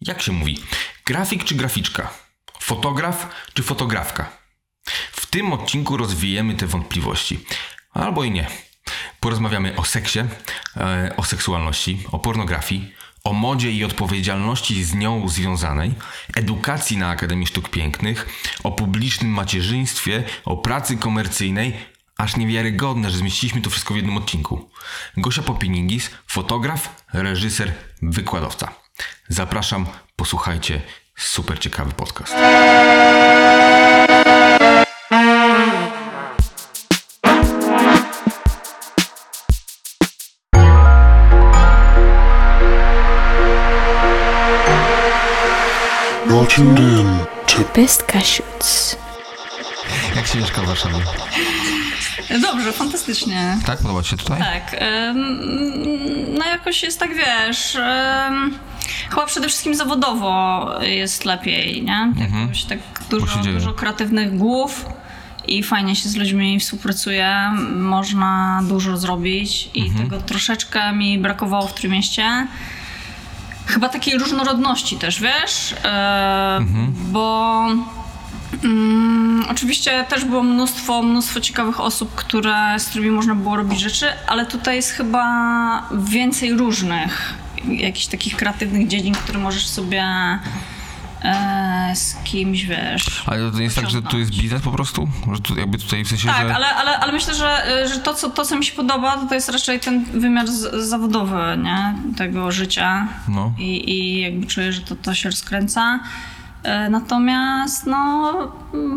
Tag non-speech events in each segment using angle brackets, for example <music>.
Jak się mówi? Grafik czy graficzka? Fotograf czy fotografka? W tym odcinku rozwijemy te wątpliwości. Albo i nie. Porozmawiamy o seksie, e, o seksualności, o pornografii, o modzie i odpowiedzialności z nią związanej, edukacji na Akademii Sztuk Pięknych, o publicznym macierzyństwie, o pracy komercyjnej, aż niewiarygodne, że zmieściliśmy to wszystko w jednym odcinku. Gosia Popiningis, fotograf, reżyser, wykładowca. Zapraszam, posłuchajcie, super ciekawy podcast. Best Cashews. Jak się mieszka w Warszawie? Dobrze, fantastycznie. Tak? Podoba Ci się tutaj? Tak. no jakoś jest tak, wiesz... Chyba przede wszystkim zawodowo jest lepiej, nie? Jakoś tak dużo, się dzieje. dużo kreatywnych głów i fajnie się z ludźmi współpracuje. Można dużo zrobić i tego troszeczkę mi brakowało w Trójmieście. Chyba takiej różnorodności też, wiesz? E, Bo mm, oczywiście też było mnóstwo, mnóstwo ciekawych osób, które, z którymi można było robić rzeczy, ale tutaj jest chyba więcej różnych jakichś takich kreatywnych dziedzin, które możesz sobie e, z kimś, wiesz... Ale to nie jest tak, że tu jest biznes po prostu? Że tu jakby tutaj w sensie, Tak, że... ale, ale, ale myślę, że, że to, co, to, co mi się podoba, to, to jest raczej ten wymiar z, zawodowy, nie? Tego życia. No. I, I jakby czuję, że to, to się rozkręca. E, Natomiast, no,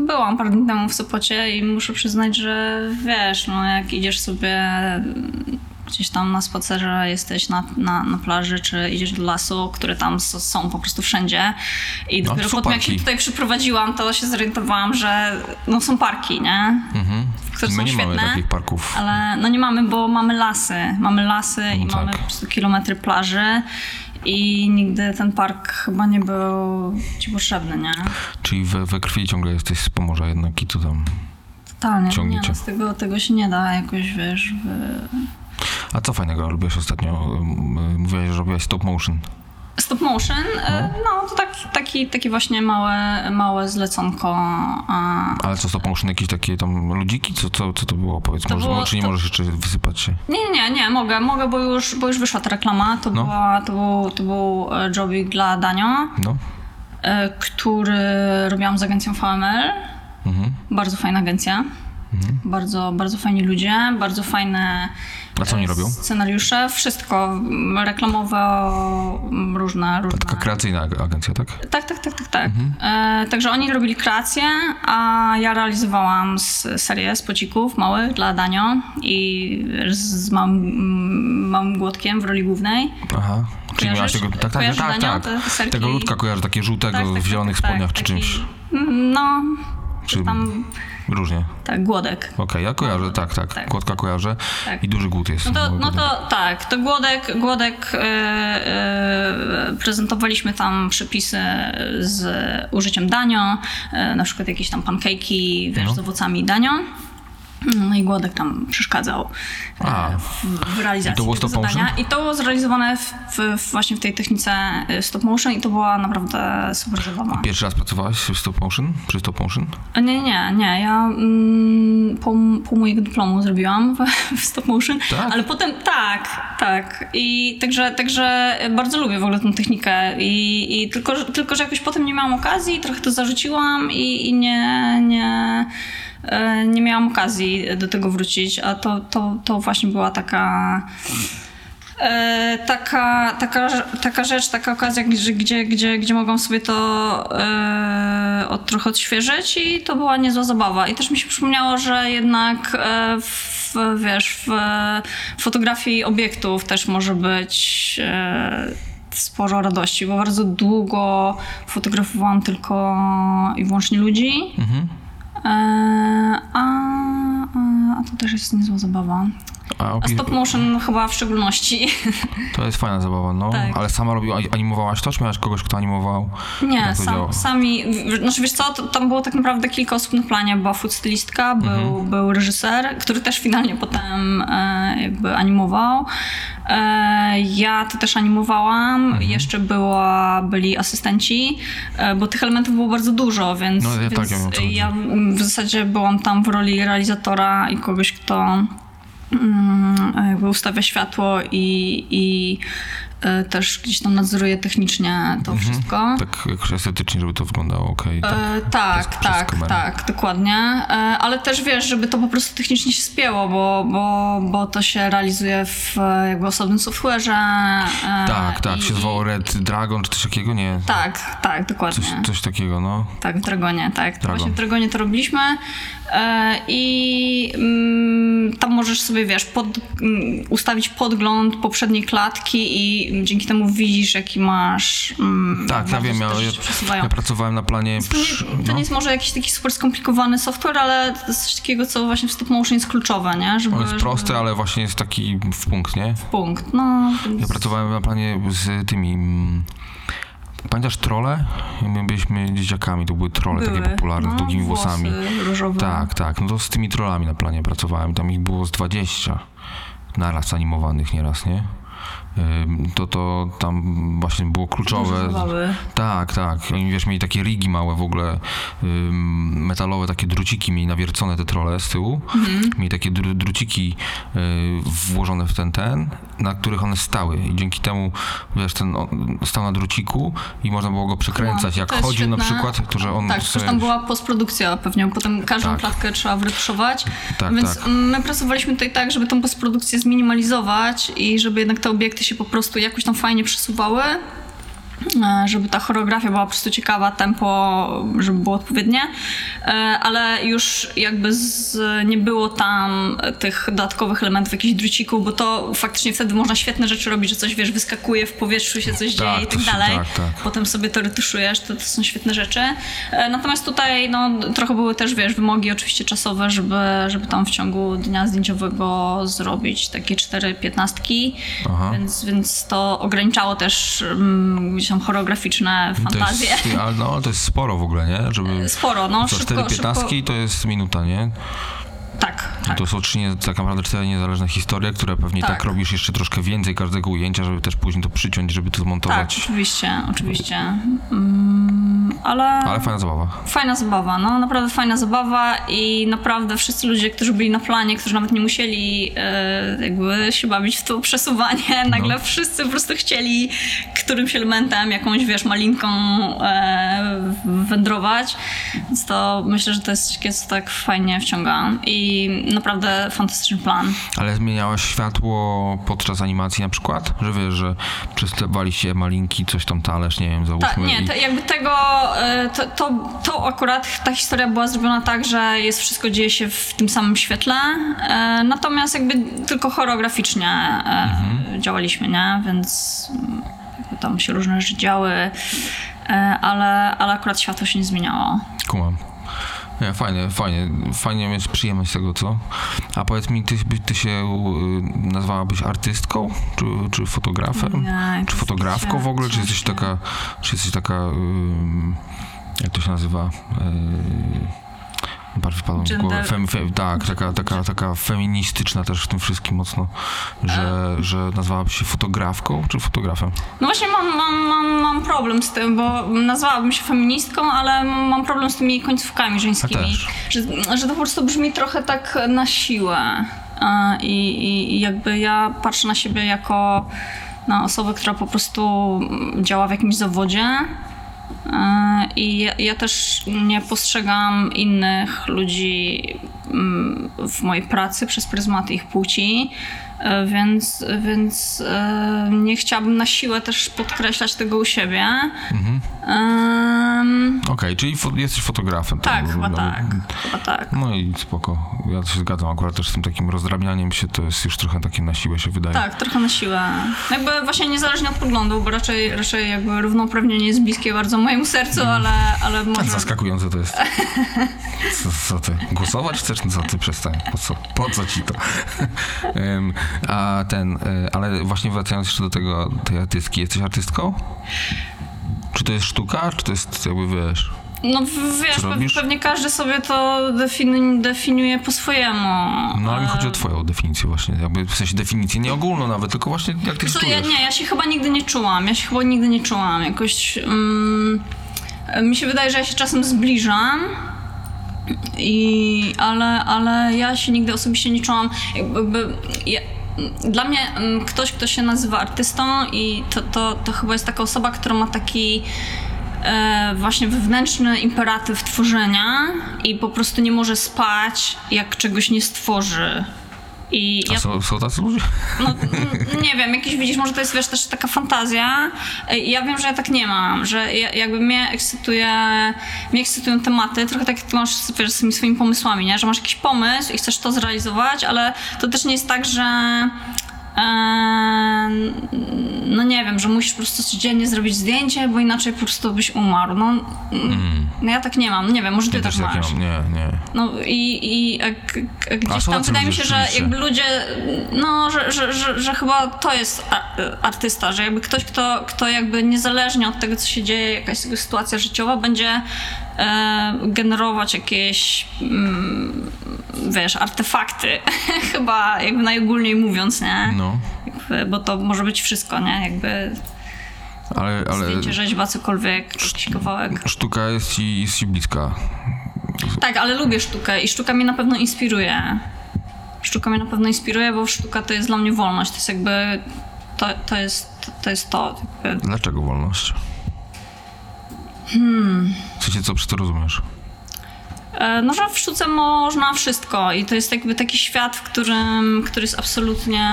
byłam parę dni temu w Sopocie i muszę przyznać, że wiesz, no, jak idziesz sobie gdzieś tam na spacerze, jesteś na, na, na plaży, czy idziesz do lasu, które tam są po prostu wszędzie. I No, dopiero są potem, jak się tutaj przyprowadziłam, to się zorientowałam, że no, są parki, nie? Które My są nie świetne. mamy takich parków. Ale no nie mamy, bo mamy lasy. Mamy lasy i No tak. mamy po prostu kilometry plaży. I nigdy ten park chyba nie był ci potrzebny, nie? Czyli we, we krwi ciągle jesteś z Pomorza jednak i tu tam... Totalnie. Nie, Ciągniecie. no, z tego, tego się nie da jakoś, wiesz, wy... A co fajnego robiłeś ostatnio? Mówiłaś, że robiłaś stop motion. Stop motion, e, no to taki, taki, taki właśnie małe, małe zleconko. Ale co stop motion? Jakieś takie tam ludziki? Co, co, co to było? Powiedz, To może, było- czy nie to- możesz jeszcze wysypać się? Nie, nie, nie, mogę, mogę, bo już, bo już wyszła ta reklama. To, No. była, to, był, to był e, jobik dla Danio. No. e, który robiłam z agencją VML. Mhm. Bardzo fajna agencja. Bardzo, bardzo fajni ludzie, bardzo fajne A co oni e, robią? scenariusze, wszystko reklamowe, m, różne, różne. Taka kreacyjna ag- agencja, tak? Tak, tak, tak, tak, tak. Mhm. E, także oni robili kreację, a ja realizowałam serię spocików małych dla Danio i z małym, małym głodkiem w roli głównej. Aha. Czyli miałaś tego... Tak, tak, tak, tak. Tego ludka kojarzę, takie żółtego w zielonych spodniach czy czymś. No, Czy tam, różnie. tak, głodek. Okej, ja kojarzę, tak, tak. Tak. Głodka kojarzę Tak. i duży głód jest. No to, no to tak, to Głodek, Głodek e, e, prezentowaliśmy tam przepisy z użyciem danio, e, na przykład jakieś tam pancake'i, wiesz, No. z owocami danio. No i Głodek tam przeszkadzał e, A. w, realizacji I to było tego zadania. motion? I to było zrealizowane w, w, właśnie w tej technice e, stop motion i to była naprawdę super zabawa. Pierwszy raz pracowałaś w stop motion? Przy stop motion? Nie, nie, nie. Ja mm, pół, pół mojego dyplomu zrobiłam w, w stop motion, Tak? ale potem tak, tak. I także, także bardzo lubię w ogóle tę technikę i, i tylko, że- tylko, że jakoś potem nie miałam okazji, trochę to zarzuciłam i, i nie, nie, nie miałam okazji do tego wrócić, a to, to, to właśnie była taka... E, taka, taka, taka rzecz, taka okazja, gdzie, gdzie, gdzie, mogłam sobie to e, od, trochę odświeżyć i to była niezła zabawa. I też mi się przypomniało, że jednak e, w, wiesz, w fotografii obiektów też może być e, sporo radości, bo bardzo długo fotografowałam tylko i wyłącznie ludzi. E, a, a, a to też jest niezła zabawa. A, A stop motion chyba w szczególności. To jest fajna zabawa, no. Tak. Ale sama robiła, animowałaś to, czy miałaś kogoś, kto animował? Nie, sam, sami. Znaczy wiesz co, tam było tak naprawdę kilka osób na planie. Była food stylistka, był, Mhm. był reżyser, który też finalnie potem e, jakby animował. E, Ja to też animowałam, Mhm. jeszcze była, byli asystenci, e, bo tych elementów było bardzo dużo, więc, No, ja tak, więc ja co chodzi. ja w zasadzie byłam tam w roli realizatora i kogoś, kto jakby ustawia światło i, i e, też gdzieś tam nadzoruje technicznie to wszystko. Tak jakoś estetycznie, żeby to wyglądało ok. Tak. E, tak, przez- przez tak, tak, dokładnie. E, ale też wiesz, żeby to po prostu technicznie się spięło, bo, bo, bo to się realizuje w e, jakby osobnym software'ze. E, tak, tak. i- się zwało Red Dragon czy coś takiego? Nie. Tak, tak, dokładnie. Coś, coś takiego, no. Tak, w Dragonie, tak. Dragon. Właśnie w Dragonie to robiliśmy e, i mm, tam możesz sobie, wiesz, pod, mm, ustawić podgląd poprzedniej klatki i dzięki temu widzisz, jaki masz... Mm, Tak, ja wiem, ja, ja, pracowałem na planie To nie, to no. nie jest może jakiś taki super skomplikowany software, ale to jest coś takiego, co właśnie w stop motion jest kluczowe, nie? Żeby, On jest żeby- prosty, ale właśnie jest taki w punkt, nie? Punkt, no. Ja pracowałem na planie z tymi... Pamiętasz trole? My byliśmy dzieciakami, to były trole takie Były, popularne z no, długimi włosy włosami. różowe. Tak, tak. No to z tymi trollami na planie pracowałem. Tam ich było z 20 naraz animowanych nieraz, nie? To, to tam właśnie było kluczowe. Tak, tak. Oni wiesz, mieli takie rigi małe w ogóle, metalowe takie druciki mieli nawiercone te trole z tyłu. Mieli takie dru, druciki y, włożone w ten ten, na których one stały i dzięki temu, wiesz, ten stał na druciku i można było go przekręcać. Jak To jest chodził na świetne. przykład, to że on Tak, sobie- tam była postprodukcja pewnie, potem każdą Tak. klatkę trzeba wyretuszować. Tak, Więc tak. my pracowaliśmy tutaj tak, żeby tą postprodukcję zminimalizować i żeby jednak te obiekty się po prostu jakoś tam fajnie przesuwały. E, Żeby ta choreografia była po prostu ciekawa, tempo, żeby było odpowiednie, E, ale już jakby z, nie było tam tych dodatkowych elementów, jakichś drucików, bo to faktycznie wtedy można świetne rzeczy robić, że coś wiesz, wyskakuje w powietrzu, się coś Tak, dzieje i tak się- dalej. tak, tak. Potem sobie to retuszujesz, to, to są świetne rzeczy. E, Natomiast tutaj no, trochę były też, wiesz, wymogi oczywiście czasowe, żeby, żeby tam w ciągu dnia zdjęciowego zrobić takie cztery piętnastki, Aha. więc, więc to ograniczało też um, tam choreograficzne To fantazje. jest, ale no, to jest sporo w ogóle, nie? Żeby Sporo, no, za szybko, 4 15 szybko. to jest minuta, nie? Tak, tak. To są trzy, nie- tak naprawdę cztery niezależne historie, które pewnie tak. Tak. robisz jeszcze troszkę więcej każdego ujęcia, żeby też później to przyciąć, żeby to Tak, zmontować. oczywiście, oczywiście. Mm, ale... Ale fajna zabawa. Fajna zabawa, no naprawdę fajna zabawa i naprawdę wszyscy ludzie, którzy byli na planie, którzy nawet nie musieli e, jakby się bawić w to przesuwanie, nagle wszyscy po prostu chcieli którymś elementem, jakąś wiesz, malinką e, wędrować, więc to myślę, że to jest coś, co tak fajnie wciąga i naprawdę fantastyczny plan. Ale zmieniałaś światło podczas animacji na przykład? Że wiesz, że przestawaliście malinki, coś tam talerz, nie wiem, załóżmy. Tak, nie, i- to jakby tego, e, to, to, to akurat ta historia była zrobiona tak, że jest wszystko dzieje się w tym samym świetle, e, natomiast jakby tylko choreograficznie e, działaliśmy, nie? Więc tam się różne rzeczy działy, ale, ale akurat światło się nie zmieniało. Kumam. Nie, fajnie, fajnie, fajnie mieć przyjemność z tego, co? A powiedz mi, ty, ty się nazwałabyś artystką, czy, czy fotografem? Nie, czy fotografką w ogóle, czy jesteś taka, czy jesteś taka, jak to się nazywa? Mi z głowy. Gender- Fem, fem, tak, taka, taka, taka feministyczna też w tym wszystkim mocno, że, że nazwałabyś się fotografką, czy fotografem? No właśnie mam, mam, mam, mam problem z tym, bo nazwałabym się feministką, ale mam problem z tymi końcówkami żeńskimi. Że, że to po prostu brzmi trochę tak na siłę. I, i, I jakby ja patrzę na siebie jako na osobę, która po prostu działa w jakimś zawodzie. E, I ja, ja też nie postrzegam innych ludzi mm, w mojej pracy przez pryzmat ich płci, więc, więc e, nie chciałabym na siłę też podkreślać tego u siebie. Em, Okej, czyli fo- jesteś fotografem. tak, no, chyba tak. Chyba tak. No i spoko. Ja się zgadzam akurat też z tym takim rozdrabnianiem się, to jest już trochę takie na siłę się wydaje. Tak, trochę na siłę. Jakby właśnie niezależnie od poglądu, bo raczej, raczej jakby równouprawnienie jest bliskie bardzo mojemu sercu, ale, ale Tak może... zaskakujące to jest. <laughs> Co, co ty? Głosować chcesz? No co ty? Przestań. Po co, po co ci to? <laughs> Em, a ten, e, ale właśnie wracając jeszcze do tego, tej artystki. Jesteś artystką? Czy to jest sztuka, czy to jest jakby, wiesz... No wiesz, Co pe- robisz? pewnie każdy sobie to defini- definiuje po swojemu. No ale mi E, chodzi o twoją definicję właśnie, jakby w sensie definicję nie ogólną nawet, tylko właśnie jak ty co, ja, nie, ja się chyba nigdy nie czułam. Ja się chyba nigdy nie czułam. Jakoś. Mm, mi się wydaje, że ja się czasem zbliżam. I, ale, ale ja się nigdy osobiście nie czułam. Jakby, ja, dla mnie mm, ktoś, kto się nazywa artystą, i to, to, to chyba jest taka osoba, która ma taki e, właśnie wewnętrzny imperatyw tworzenia i po prostu nie może spać, jak czegoś nie stworzy. I A ja są, są tacy ludzie? no, n- nie wiem, jakieś widzisz, może to jest wiesz, też taka fantazja. Ja wiem, że ja tak nie mam, że ja, jakby mnie ekscytuje, mnie ekscytują tematy, trochę tak jak ty masz wiesz, z tymi swoimi pomysłami, nie? że masz jakiś pomysł i chcesz to zrealizować, ale to też nie jest tak, że no nie wiem, że musisz po prostu codziennie zrobić zdjęcie, bo inaczej po prostu byś umarł. No, no ja tak nie mam, nie wiem, może ty Ja tak masz. mam, nie, nie. No i, i jak, jak gdzieś są tam wydaje mi się, że jakby ludzie, no, że, że, że, że chyba to jest a- artysta, że jakby ktoś, kto, kto jakby niezależnie od tego, co się dzieje, jakaś sytuacja życiowa, będzie generować jakieś, mm, wiesz, artefakty. <laughs> chyba jakby najogólniej mówiąc, nie? No, Jakby, bo to może być wszystko, nie? Jakby ale, ale zdjęcie, rzeźba, cokolwiek, jakiś kawałek. sztuka jest ci, jest ci bliska. Tak, ale lubię sztukę i sztuka mnie na pewno inspiruje. Sztuka mnie na pewno inspiruje, bo sztuka to jest dla mnie wolność. To jest jakby. To, to, jest, to jest to. Jakby. Dlaczego wolność? Hmm. Chcecie co przez to rozumiesz? E, No, że w sztuce można wszystko i to jest jakby taki świat, w którym, który jest absolutnie,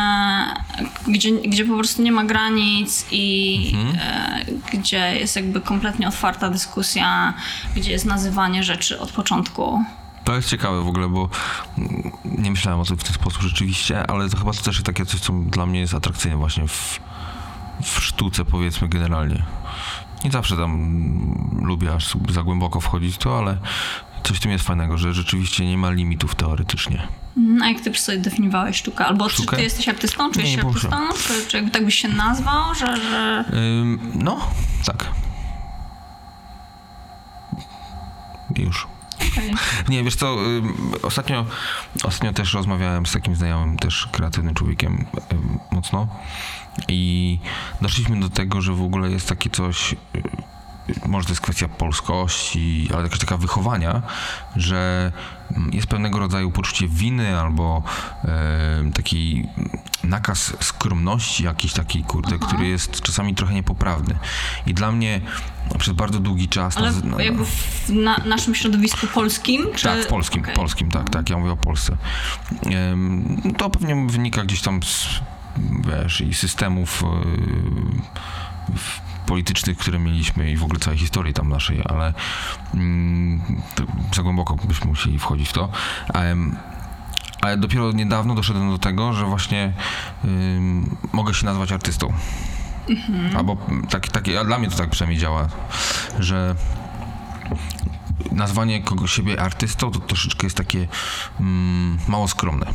gdzie, gdzie po prostu nie ma granic i e, gdzie jest jakby kompletnie otwarta dyskusja, gdzie jest nazywanie rzeczy od początku. To jest ciekawe w ogóle, bo nie myślałem o tym w ten sposób rzeczywiście, ale to chyba to też jest takie coś, co dla mnie jest atrakcyjne właśnie w, w sztuce powiedzmy generalnie. Nie zawsze tam mm, lubię aż za głęboko wchodzić w to, ale coś w tym jest fajnego, że rzeczywiście nie ma limitów teoretycznie. Mhm, A jak ty sobie definiowałeś sztukę? Albo Sztukę? czy ty jesteś artystą? Nie, się nie artystą? Czy, czy jakby tak byś się nazwał, że... że... Ym, no, tak. Już. Okej. <laughs> Nie, wiesz co, ostatnio, ostatnio też rozmawiałem z takim znajomym, też kreatywnym człowiekiem mocno i doszliśmy do tego, że w ogóle jest takie coś, y, może to jest kwestia polskości, ale jakaś taka wychowania, że mm, jest pewnego rodzaju poczucie winy albo em, taki nakaz skromności jakiś taki, kurde, który jest czasami trochę niepoprawny. I dla mnie przez bardzo długi czas... Ale na- na- jakby w na, naszym środowisku polskim? Czy... tak, w polskim, Okej. polskim, tak, tak, ja mówię o Polsce. Em, To pewnie wynika gdzieś tam z, wiesz, i systemów e, politycznych, które mieliśmy i w ogóle całej historii tam naszej, ale mm, za głęboko byśmy musieli wchodzić w to. Em, Ale dopiero niedawno doszedłem do tego, że właśnie mogę się nazwać artystą. Albo tak, tak, a dla mnie to tak przynajmniej działa, że nazwanie kogoś siebie artystą to troszeczkę jest takie mm, mało skromne.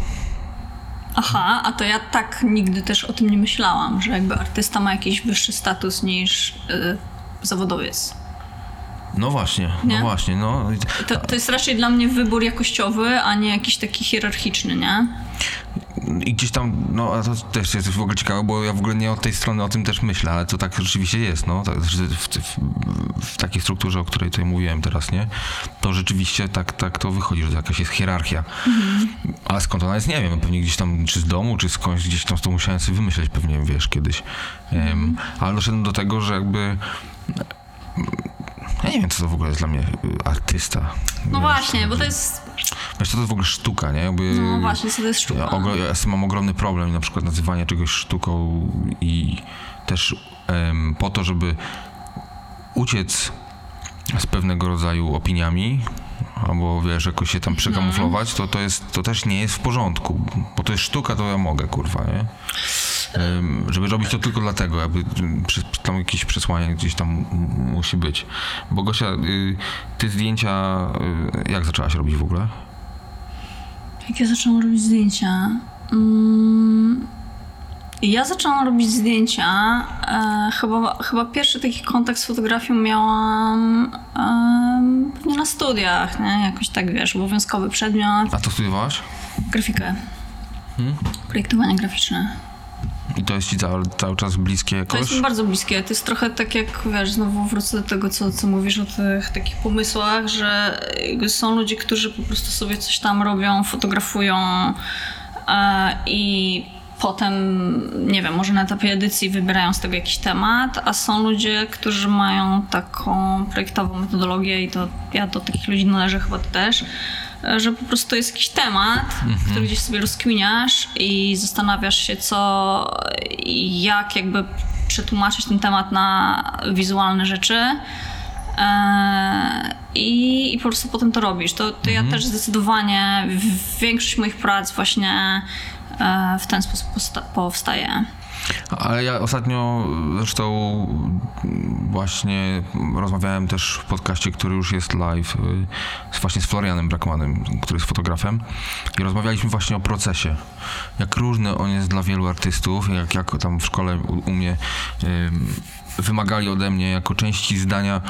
Aha, a to ja tak nigdy też o tym nie myślałam, że jakby artysta ma jakiś wyższy status niż y, zawodowiec. No właśnie, Nie? no właśnie, no. To, to jest raczej dla mnie wybór jakościowy, a nie jakiś taki hierarchiczny, nie? I gdzieś tam, no a to też jest w ogóle ciekawe, bo ja w ogóle nie od tej strony o tym też myślę, ale to tak rzeczywiście jest, no. Tak, w, w, w takiej strukturze, o której tutaj mówiłem teraz, nie? To rzeczywiście tak, tak to wychodzi, że jakaś jest hierarchia. Ale skąd ona jest, nie wiem, pewnie gdzieś tam, czy z domu, czy skądś, gdzieś tam z to musiałem sobie wymyśleć pewnie, wiesz, kiedyś. Em, ale doszedłem do tego, że jakby ja nie wiem, co to w ogóle jest dla mnie y, artysta. No Wiesz, właśnie, bo to jest... Wiesz, co to jest w ogóle sztuka, nie? Jakby, No właśnie, co to jest sztuka? Ja, ogro, ja mam ogromny problem na przykład nazywania czegoś sztuką i też em, po to, żeby uciec z pewnego rodzaju opiniami albo wiesz, jakoś się tam przekamuflować, to, to, jest, to też nie jest w porządku, bo to jest sztuka, to ja mogę, kurwa, nie? Żeby robić to tylko dlatego, jakby tam jakieś przesłanie gdzieś tam musi być. Bo Gosia, y, ty zdjęcia, y, jak zaczęłaś robić w ogóle? Jak ja zaczęłam robić zdjęcia? Mm, Ja zaczęłam robić zdjęcia. E, chyba, chyba pierwszy taki kontakt z fotografią miałam e, pewnie na studiach, nie? Jakoś tak, wiesz, obowiązkowy przedmiot. A to studiowałaś? Grafikę. Hmm? Projektowanie graficzne. I to jest ci cały, cały czas bliskie To jakoś? jest mi bardzo bliskie. To jest trochę tak jak, wiesz, znowu wrócę do tego, co, co mówisz o tych takich pomysłach, że są ludzie, którzy po prostu sobie coś tam robią, fotografują e, i potem, nie wiem, może na etapie edycji wybierają z tego jakiś temat, a są ludzie, którzy mają taką projektową metodologię i to ja do takich ludzi należę chyba też, e, że po prostu jest jakiś temat, który gdzieś sobie rozkminiasz i zastanawiasz się, co i jak jakby przetłumaczyć ten temat na wizualne rzeczy. Eee, I, I po prostu potem to robisz. To, to ja też zdecydowanie większość moich prac właśnie e, w ten sposób powstaje. Ale ja ostatnio zresztą właśnie rozmawiałem też w podcaście, który już jest live, y, właśnie z Florianem Brackmanem, który jest fotografem i rozmawialiśmy właśnie o procesie. Jak różny on jest dla wielu artystów, jak, jak tam w szkole u, u mnie wymagali ode mnie jako części zdania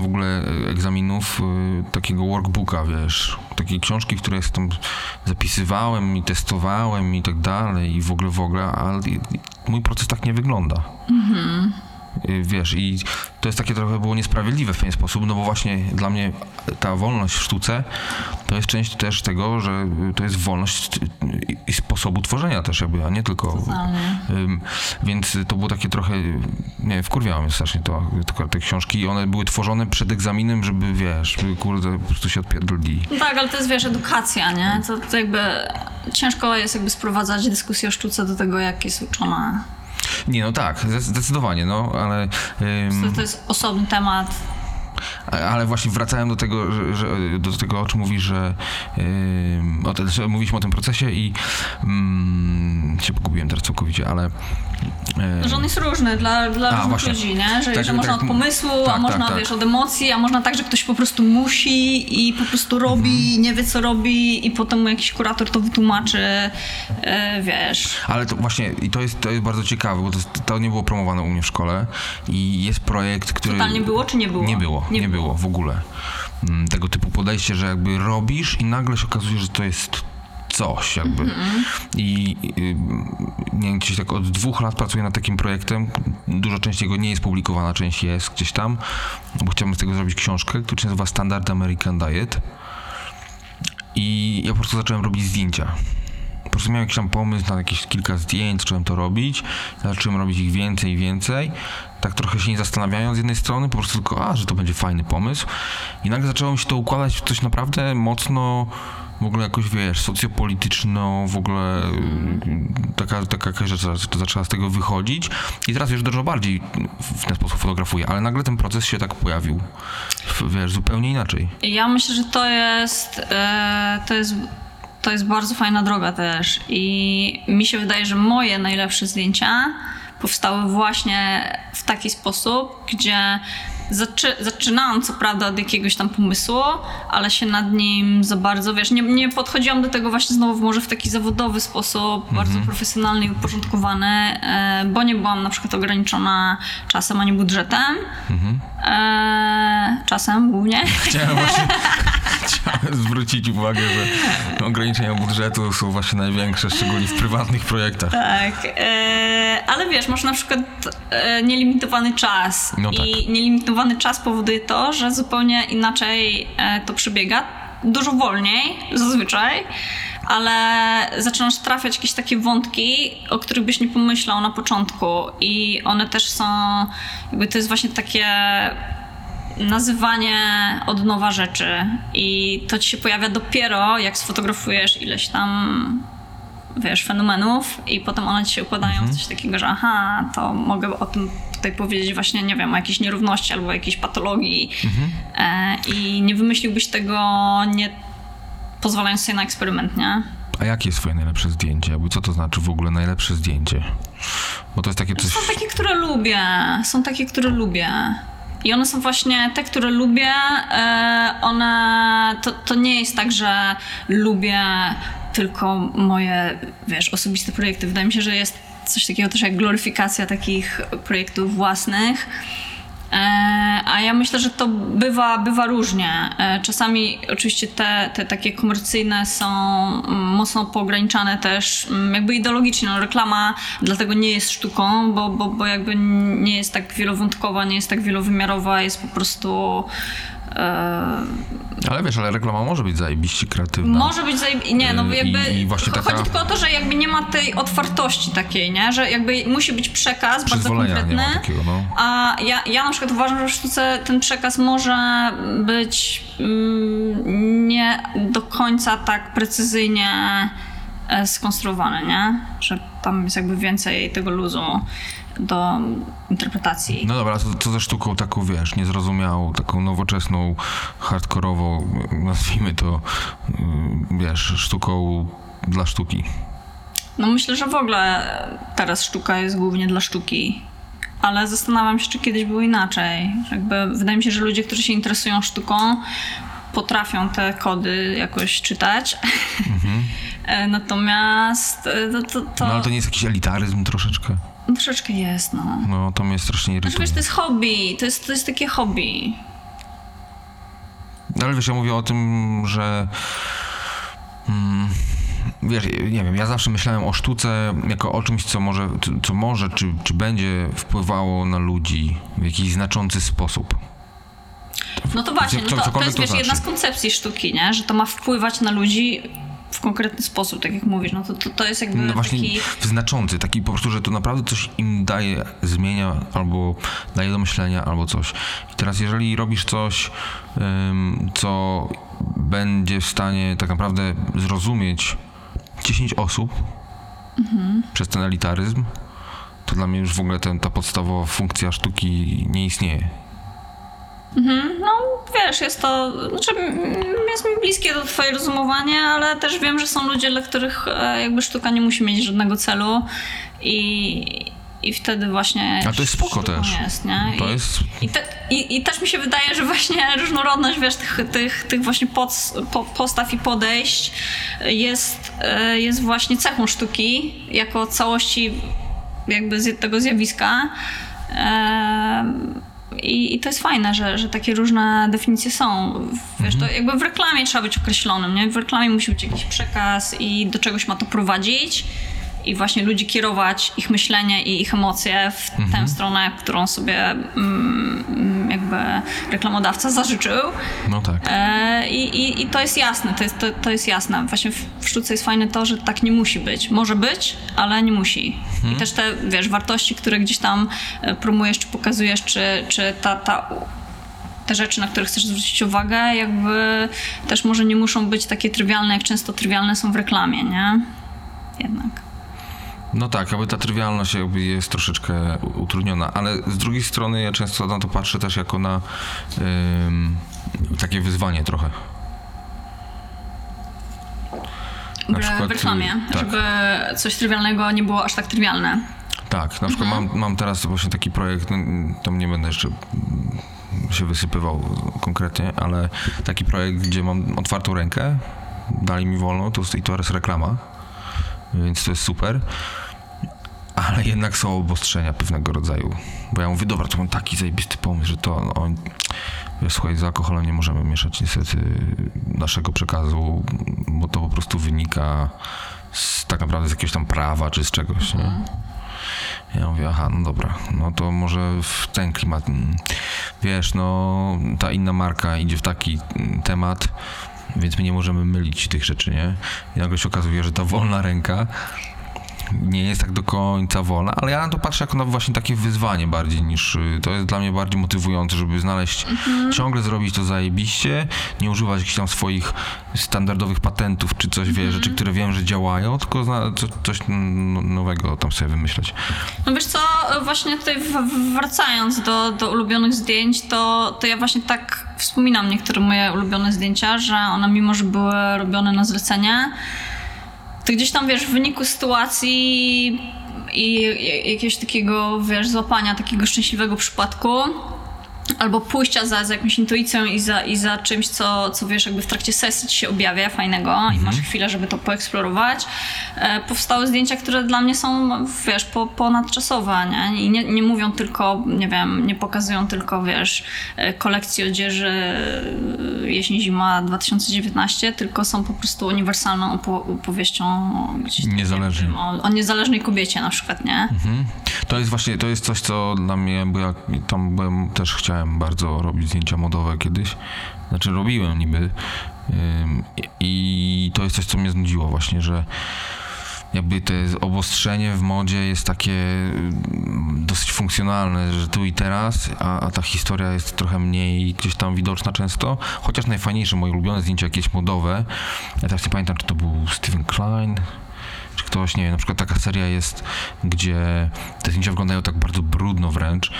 w ogóle y, egzaminów y, takiego workbooka, wiesz, takiej książki, w której tam zapisywałem i testowałem i tak dalej i w ogóle w ogóle, ale mój proces tak nie wygląda. Y, Wiesz, i to jest takie trochę było niesprawiedliwe w pewien sposób, no bo właśnie dla mnie ta wolność w sztuce to jest część też tego, że y, to jest wolność y, i sposobu tworzenia też jakby, a nie tylko... Ym, więc to było takie trochę, nie wiem, wkurwiało mnie strasznie to, to, te książki i one były tworzone przed egzaminem, żeby wiesz, kurde, po prostu się odpierdolili. No tak, ale to jest wiesz, edukacja, nie? To, to jakby ciężko jest jakby sprowadzać dyskusję o sztuce do tego, jak jest uczona. Nie, no tak, zde- zdecydowanie, no, ale... ym, to jest osobny temat. Ale właśnie wracałem do tego, że, że, do tego o czym mówisz, że, ym, o te, że mówiliśmy o tym procesie i ym, się pogubiłem teraz całkowicie, ale... ym, Że on jest różny dla, dla A, różnych właśnie. ludzi, nie? Że, Tak, że można tak, od pomysłu, a tak, można, tak, tak. wiesz, od emocji, a można tak, że ktoś po prostu musi i po prostu robi, Mhm. nie wie co robi i potem mu jakiś kurator to wytłumaczy, e, wiesz. Ale to właśnie, i to jest, to jest bardzo ciekawe, bo to, to nie było promowane u mnie w szkole i jest projekt, który... Totalnie było, czy nie było? Nie było, nie, Nie było. w ogóle. Mm, Tego typu podejście, że jakby robisz i nagle się okazuje, że to jest coś jakby. I y, nie wiem, gdzieś tak od dwóch lat pracuję nad takim projektem. Dużo część jego nie jest publikowana, część jest gdzieś tam, bo chciałbym z tego zrobić książkę, która się nazywa Standard American Diet. I ja po prostu zacząłem robić zdjęcia. Po prostu miałem jakiś tam pomysł na jakieś kilka zdjęć, zacząłem to robić, zacząłem robić ich więcej i więcej, tak trochę się nie zastanawiając z jednej strony, po prostu tylko, a, że to będzie fajny pomysł. I nagle zaczęło mi się to układać w coś naprawdę mocno, w ogóle jakoś, wiesz, socjopolityczno, w ogóle y, taka, taka jakaś rzecz zaczęła- z tego wychodzić i teraz już dużo bardziej w ten sposób fotografuję, ale nagle ten proces się tak pojawił, wiesz, zupełnie inaczej. Ja myślę, że to jest, e, to jest, to jest bardzo fajna droga też. I mi się wydaje, że moje najlepsze zdjęcia powstały właśnie w taki sposób, gdzie zaczy, zaczynałam co prawda od jakiegoś tam pomysłu, ale się nad nim za bardzo, wiesz, nie, nie podchodziłam do tego właśnie znowu może w taki zawodowy sposób, bardzo profesjonalny i uporządkowany, e, bo nie byłam na przykład ograniczona czasem ani budżetem. E, czasem głównie. <laughs> Chciałem właśnie chciałem zwrócić uwagę, że ograniczenia budżetu są właśnie największe, szczególnie w prywatnych projektach. Tak, e, ale wiesz, masz na przykład e, nielimitowany czas No tak. i nielimitowany czas powoduje to, że zupełnie inaczej e, to przebiega, dużo wolniej zazwyczaj, ale zaczynasz trafiać jakieś takie wątki, o których byś nie pomyślał na początku. I one też są, jakby to jest właśnie takie nazywanie od nowa rzeczy. I to ci się pojawia dopiero jak sfotografujesz ileś tam wiesz, fenomenów i potem one ci się układają w coś takiego, że aha, to mogę o tym tutaj powiedzieć właśnie, nie wiem, o jakiejś nierówności albo jakiejś patologii e, i nie wymyśliłbyś tego nie pozwalając sobie na eksperyment, nie? A jakie jest twoje najlepsze zdjęcie? Jakby co to znaczy w ogóle najlepsze zdjęcie? Bo to jest takie coś... Są takie, które lubię. Są takie, które lubię. I one są właśnie te, które lubię. E, one. To, to nie jest tak, że lubię tylko moje, wiesz, osobiste projekty. Wydaje mi się, że jest coś takiego też jak gloryfikacja takich projektów własnych. E, A ja myślę, że to bywa, bywa różnie. E, Czasami oczywiście te, te takie komercyjne są mocno poograniczane też mm, jakby ideologicznie. No, reklama dlatego nie jest sztuką, bo, bo, bo jakby nie jest tak wielowątkowa, nie jest tak wielowymiarowa, jest po prostu... e, Ale wiesz, ale reklama może być zajebiście kreatywna. może być zajeb... Nie, no I- jakby i właśnie chodzi taka- tylko o to, że jakby nie ma tej otwartości takiej, nie? Że jakby musi być przekaz bardzo Przyzwolenia nie konkretny. ma takiego, no. A ja, ja na przykład uważam, że w sztuce ten przekaz może być mm, nie do końca tak precyzyjnie e, skonstruowany, nie? Że tam jest jakby więcej tego luzu do interpretacji. No dobra, co, co ze sztuką taką, wiesz, niezrozumiałą, taką nowoczesną, hardkorową, nazwijmy to, y, wiesz, sztuką dla sztuki. No myślę, że w ogóle teraz sztuka jest głównie dla sztuki. Ale zastanawiam się, czy kiedyś było inaczej. Jakby, wydaje mi się, że ludzie, którzy się interesują sztuką, potrafią te kody jakoś czytać. <laughs> E, Natomiast e, to, to, to, No ale to nie jest jakiś elitaryzm troszeczkę? no, troszeczkę jest, no. No to mnie strasznie Znaczy, irytuje. wiesz, to jest hobby, to jest, to jest takie hobby. No ale wiesz, ja mówię o tym, że mm, wiesz, nie wiem, ja zawsze myślałem o sztuce jako o czymś, co może, co może czy, czy będzie wpływało na ludzi w jakiś znaczący sposób. No to właśnie, no to, to jest to wiesz, jedna z znaczy. koncepcji sztuki, nie? Że to ma wpływać na ludzi w konkretny sposób, tak jak mówisz. No to, to, to jest jakby No właśnie taki... znaczący, taki po prostu, że to naprawdę coś im daje, zmienia albo daje do myślenia albo coś. I teraz jeżeli robisz coś, ym, co będzie w stanie tak naprawdę zrozumieć 10 osób przez ten elitaryzm, to dla mnie już w ogóle ten, ta podstawowa funkcja sztuki nie istnieje. No, wiesz, jest to, znaczy mm, jest mi bliskie to twoje rozumowanie, ale też wiem, że są ludzie, dla których e, jakby sztuka nie musi mieć żadnego celu i, i wtedy właśnie A to jest spoko też. Jest, nie? To I, jest- I, te, i, I też mi się wydaje, że właśnie <laughs> różnorodność, wiesz, tych, tych, tych właśnie pod, po, postaw i podejść jest, e, jest właśnie cechą sztuki jako całości jakby z tego zjawiska. Em, I, I to jest fajne, że, że takie różne definicje są. Wiesz, to jakby w reklamie trzeba być określonym, nie? W reklamie musi być jakiś przekaz i do czegoś ma to prowadzić i właśnie ludzi kierować, ich myślenie i ich emocje w tę stronę, którą sobie mm, jakby reklamodawca zażyczył. No tak. E, I, i, I to jest jasne, to jest, to, to jest jasne. Właśnie w, w sztuce jest fajne to, że tak nie musi być. Może być, ale nie musi. I też te, wiesz, wartości, które gdzieś tam e, promujesz, czy pokazujesz, czy, czy ta, ta, te rzeczy, na które chcesz zwrócić uwagę, jakby też może nie muszą być takie trywialne, jak często trywialne są w reklamie, nie? Jednak. No tak, aby ta trywialność jakby jest troszeczkę utrudniona, ale z drugiej strony ja często na to patrzę też jako na ym, takie wyzwanie trochę. Na w, przykład, w reklamie, y, tak. żeby coś trywialnego nie było aż tak trywialne. Tak, na przykład mam, mam teraz właśnie taki projekt, no, tam nie będę jeszcze się wysypywał konkretnie, ale taki projekt, gdzie mam otwartą rękę, dali mi wolno, to, jest- i to jest reklama, więc to jest super. Ale jednak są obostrzenia pewnego rodzaju. Bo ja mówię, dobra, to mam taki zajebisty pomysł, że to no, on, wiesz, słuchaj, z alkoholem nie możemy mieszać niestety naszego przekazu, bo to po prostu wynika z, tak naprawdę z jakiegoś tam prawa czy z czegoś, nie? Ja mówię, aha, no dobra, no to może w ten klimat. Wiesz, no ta inna marka idzie w taki temat, więc my nie możemy mylić tych rzeczy, nie? I nagle się okazuje, że ta wolna ręka nie jest tak do końca wolna, ale ja na to patrzę jako na właśnie takie wyzwanie bardziej niż y, to jest dla mnie bardziej motywujące, żeby znaleźć, ciągle zrobić to zajebiście, nie używać jakichś tam swoich standardowych patentów czy coś, wie, rzeczy, które wiem, że działają, tylko zna, co, coś nowego tam sobie wymyśleć. No wiesz co, właśnie tutaj wracając do, do ulubionych zdjęć, to, to ja właśnie tak wspominam niektóre moje ulubione zdjęcia, że one mimo, że były robione na zlecenie, to gdzieś tam, wiesz, w wyniku sytuacji i jakiegoś takiego, wiesz, złapania takiego szczęśliwego przypadku, albo pójścia za, za jakąś intuicją i za, i za czymś, co, co wiesz, jakby w trakcie sesji ci się objawia fajnego i masz chwilę, żeby to poeksplorować. E, powstały zdjęcia, które dla mnie są, wiesz, po, ponadczasowe, nie? I nie, nie mówią tylko, nie wiem, nie pokazują tylko, wiesz, e, kolekcji odzieży e, jesień-zima 2019, tylko są po prostu uniwersalną opo- opowieścią gdzieś Niezależnie. nie wiem, O, o niezależnej kobiecie na przykład, nie? Mhm. To jest właśnie, to jest coś, co dla mnie, bo ja tam byłem, też chciałem bardzo robić zdjęcia modowe kiedyś. Znaczy robiłem niby. I to jest coś, co mnie znudziło właśnie, że jakby to obostrzenie w modzie jest takie dosyć funkcjonalne, że tu i teraz, a, a ta historia jest trochę mniej gdzieś tam widoczna często. Chociaż najfajniejsze, moje ulubione zdjęcia jakieś modowe, ja teraz nie pamiętam, czy to był Steven Klein, czy ktoś, nie wiem, na przykład taka seria jest, gdzie te zdjęcia wyglądają tak bardzo brudno wręcz.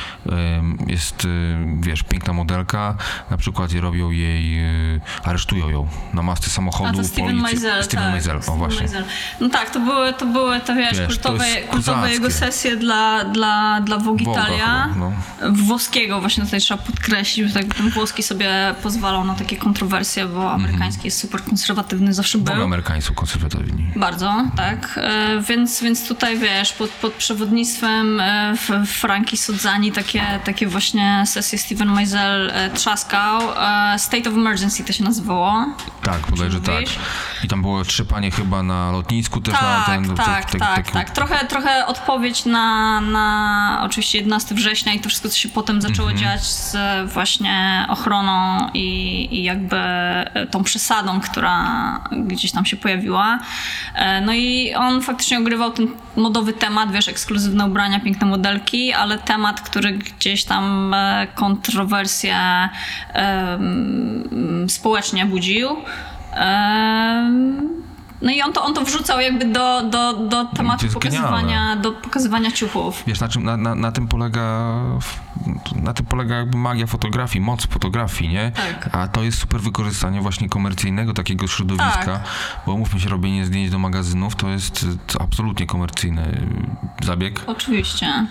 Jest, y, wiesz, piękna modelka, na przykład robią jej, y, aresztują ją na masce samochodu. A to Steven Meisel, Steven tak. Meisel, o właśnie. Meisel. No tak, to były, to były te, wiesz, Wiesz, to kultowe, jest kultowe jego sesje dla, dla, dla Vogue Woga Italia. chyba, no. Włoskiego właśnie tutaj trzeba podkreślić, bo tak ten włoski sobie pozwalał na takie kontrowersje, bo Mhm. amerykański jest super konserwatywny, zawsze był. Boga Amerykańcy są konserwatywni. Bardzo, tak. E, Więc, więc tutaj wiesz, pod, pod przewodnictwem e, Franki Sodzani takie, takie właśnie sesje Steven Meisel e, trzaskał. E, State of Emergency to się nazywało. Tak, bodajże tak. I tam było trzy panie chyba na lotnisku też na Tak, ten... tak, tak, taki- tak. Trochę, trochę odpowiedź na, na oczywiście 11 września i to wszystko, co się potem zaczęło Mhm. dziać z właśnie ochroną i, i jakby tą przesadą, która gdzieś tam się pojawiła. E, No i on faktycznie ogrywał ten modowy temat, wiesz, ekskluzywne ubrania, piękne modelki, ale temat, który gdzieś tam e, kontrowersje em, społecznie budził. No i on to, on to wrzucał jakby do, do, do tematu pokazywania, do pokazywania ciuchów. Wiesz, na, czym, na, na, na tym polega na tym polega jakby magia fotografii, moc fotografii, nie? Tak. A to jest super wykorzystanie właśnie komercyjnego takiego środowiska, Tak. bo mówmy się, robienie zdjęć do magazynów to jest absolutnie komercyjny zabieg. Oczywiście.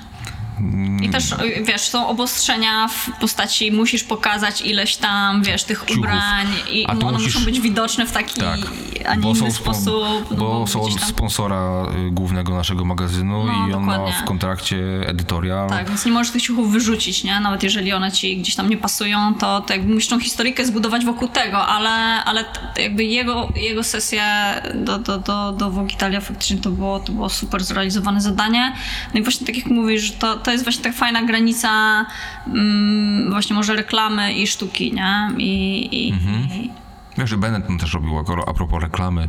I też, wiesz, są obostrzenia w postaci musisz pokazać ileś tam, wiesz, tych Ciuchów. ubrań i one musisz- muszą być widoczne w taki, Tak, a nie bo inny są, sposób. no bo są gdzieś od sponsora y, głównego naszego magazynu No, i on ma w kontrakcie edytorial. Tak, więc nie możesz tych ciuchów wyrzucić, nie? Nawet jeżeli one ci gdzieś tam nie pasują, to, to jakby musisz tą historyjkę zbudować wokół tego, ale, ale jakby jego, jego sesja do, do, do, do Vogue Italia faktycznie to było, to było super zrealizowane zadanie. No i właśnie tak jak mówisz, że to, to jest właśnie tak fajna granica mm, właśnie może reklamy i sztuki, nie? I, i, i Wiesz, że Benetton też robił, a- propos reklamy,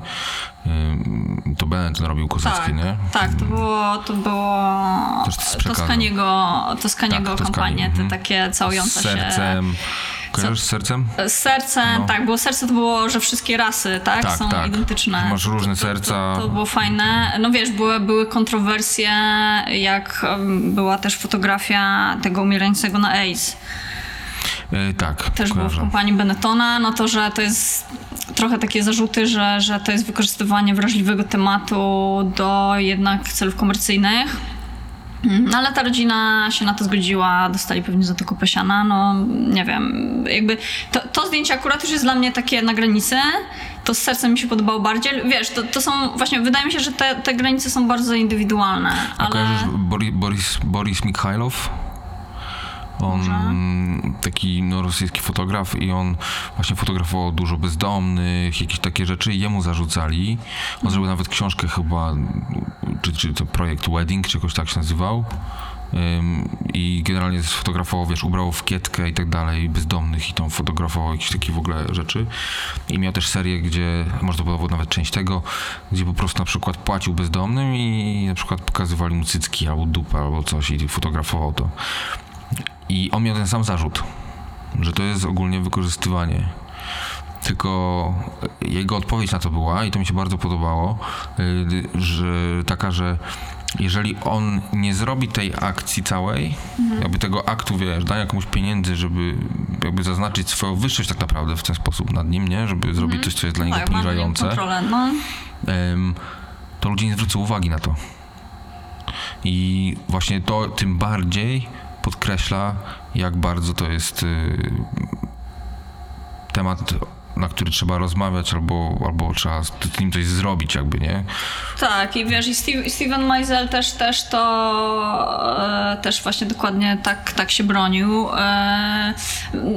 to Benetton robił kozackie, tak, nie? tak, to było, to było. Toskaniego, Toskaniego Tak, kampanie, te mhm. takie całujące Z się. Sercem. Kojarzysz z sercem? Serce, No. tak, było serce to było, że wszystkie rasy, tak, Tak, są tak. identyczne. Masz różne to, serca. To, to było fajne. No wiesz, były, były kontrowersje, jak była też fotografia tego umierającego na AIDS. E, tak, Też było w kompanii Benettona, no to, że to jest trochę takie zarzuty, że, że to jest wykorzystywanie wrażliwego tematu do jednak celów komercyjnych. Mm, No ale ta rodzina się na to zgodziła, dostali pewnie za to kupę siana, no nie wiem, jakby to, to zdjęcie akurat już jest dla mnie takie na granicy, to z sercem mi się podobało bardziej, wiesz, to, to są właśnie, wydaje mi się, że te, te granice są bardzo indywidualne, A ale... kojarzysz Boris, Boris, Boris Mikhailow? On taki no, rosyjski fotograf i on właśnie fotografował dużo bezdomnych, jakieś takie rzeczy i jemu zarzucali. On zrobił nawet książkę chyba, czy, czy to projekt Wedding, czy jakoś tak się nazywał. I generalnie sfotografował, wiesz, ubrał w kietkę i tak dalej, bezdomnych i tam fotografował jakieś takie w ogóle rzeczy. I miał też serię, gdzie, może to była nawet część tego, gdzie po prostu na przykład płacił bezdomnym i na przykład pokazywali mu cycki albo dupę albo coś i fotografował to. I on miał ten sam zarzut, że to jest ogólnie wykorzystywanie. Tylko jego odpowiedź na to była, i to mi się bardzo podobało, y, że taka, że jeżeli on nie zrobi tej akcji całej, jakby tego aktu, wiesz, dania komuś pieniędzy, żeby jakby zaznaczyć swoją wyższość tak naprawdę w ten sposób nad nim, nie? Żeby zrobić coś, co jest dla niego tak, nim poniżające, kontrolę, no. to ludzie nie zwrócą uwagi na to. I właśnie to tym bardziej podkreśla, jak bardzo to jest y, temat, na który trzeba rozmawiać, albo, albo trzeba z nim coś zrobić, jakby, nie? Tak, i wiesz, i Steve, Steven Meisel też, też to e, też właśnie dokładnie tak, tak się bronił. E,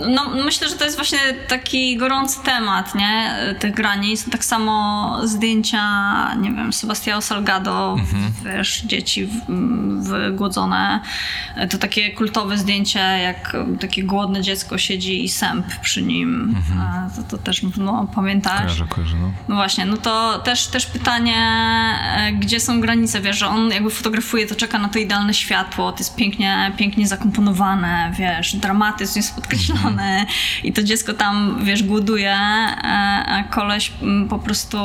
no, myślę, że to jest właśnie taki gorący temat, nie? Tych granic. Tak samo zdjęcia, nie wiem, Sebastiao Salgado, wiesz, dzieci wygłodzone. To takie kultowe zdjęcie, jak takie głodne dziecko siedzi i sęp przy nim. E, to, to też no, pamiętasz? Kojarzę, kojarzę, no. No właśnie, no to też, też pytanie, e, gdzie są granice, wiesz, że on jakby fotografuje, to czeka na to idealne światło, to jest pięknie, pięknie zakomponowane, wiesz, dramatyzm jest podkreślony i to dziecko tam, wiesz, głoduje, e, a koleś mm, po prostu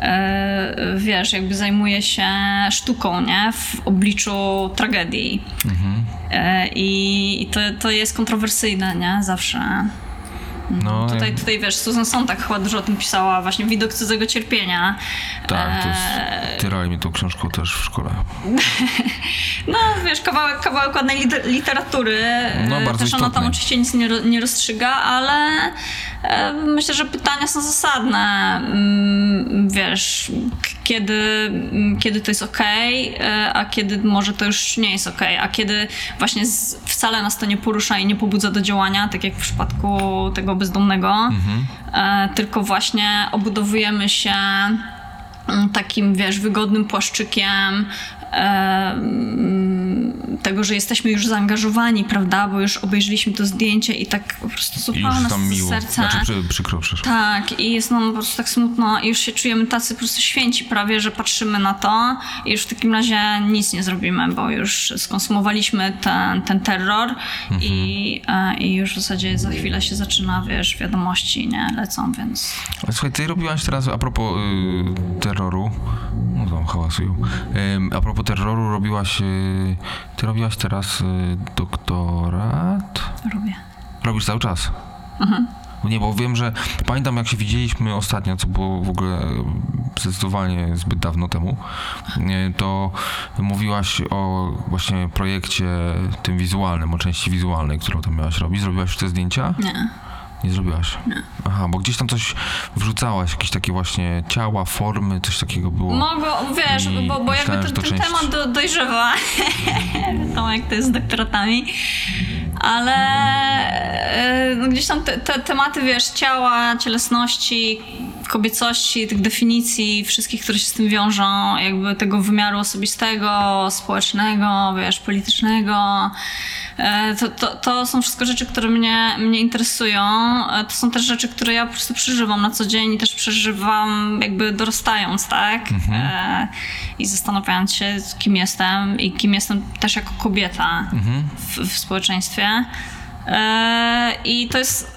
e, wiesz, jakby zajmuje się sztuką, nie? W obliczu tragedii. E, I, i to, to jest kontrowersyjne, nie? Zawsze. No Tutaj, jak- tutaj wiesz, Susan Sontag chyba dużo o tym pisała, właśnie widok cudzego cierpienia. tak, to jest, Eee, tyrali mi tą książką też w szkole. <laughs> No wiesz, kawałek, kawałek ładnej liter- literatury. No, E, bardzo Też ona tam oczywiście nic nie, nie rozstrzyga, ale e, myślę, że pytania są zasadne. Mm, Wiesz, kiedy, mm, kiedy to jest okej, e, a kiedy może to już nie jest okej, a kiedy właśnie z, wcale nas to nie porusza i nie pobudza do działania, tak jak w przypadku tego bezdomnego, e, tylko właśnie obudowujemy się mm, takim, wiesz, wygodnym płaszczykiem e, tego, że jesteśmy już zaangażowani, prawda, bo już obejrzeliśmy to zdjęcie i tak po prostu już nas miło. serce. Znaczy, przy, przykro, przepraszam. Tak, i jest nam po prostu tak smutno i już się czujemy tacy po prostu święci prawie, że patrzymy na to i już w takim razie nic nie zrobimy, bo już skonsumowaliśmy ten, ten terror i, e, i już w zasadzie za chwilę się zaczyna, wiesz, wiadomości, nie, lecą, więc... Słuchaj, ty robiłaś teraz, a propos y, terroru, no tam hałasują, Ym, a propos terroru robiłaś, y, ty robiłaś teraz y, doktorat? Robię. Robisz cały czas? Mhm. Nie, bo wiem, że pamiętam jak się widzieliśmy ostatnio, co było w ogóle zdecydowanie zbyt dawno temu, e, to mówiłaś o właśnie projekcie tym wizualnym, o części wizualnej, którą tam miałaś robić. Zrobiłaś już te zdjęcia? Nie. Nie zrobiłaś? Aha, bo gdzieś tam coś wrzucałaś, jakieś takie właśnie ciała, formy, coś takiego było. Mogę, wiesz, I bo, bo jakby myślałem, ten, że to ten część- temat do, dojrzewa. <laughs> Wiadomo, jak to jest z doktoratami. Ale e, no gdzieś tam te, te tematy, wiesz, ciała, cielesności, kobiecości, tych definicji, wszystkich, które się z tym wiążą, jakby tego wymiaru osobistego, społecznego, wiesz, politycznego. E, To, to, to są wszystko rzeczy, które mnie, mnie interesują. E, To są też rzeczy, które ja po prostu przeżywam na co dzień i też przeżywam jakby dorastając, tak? E, I zastanawiając się, kim jestem i kim jestem też jako kobieta w, w społeczeństwie. E, I to jest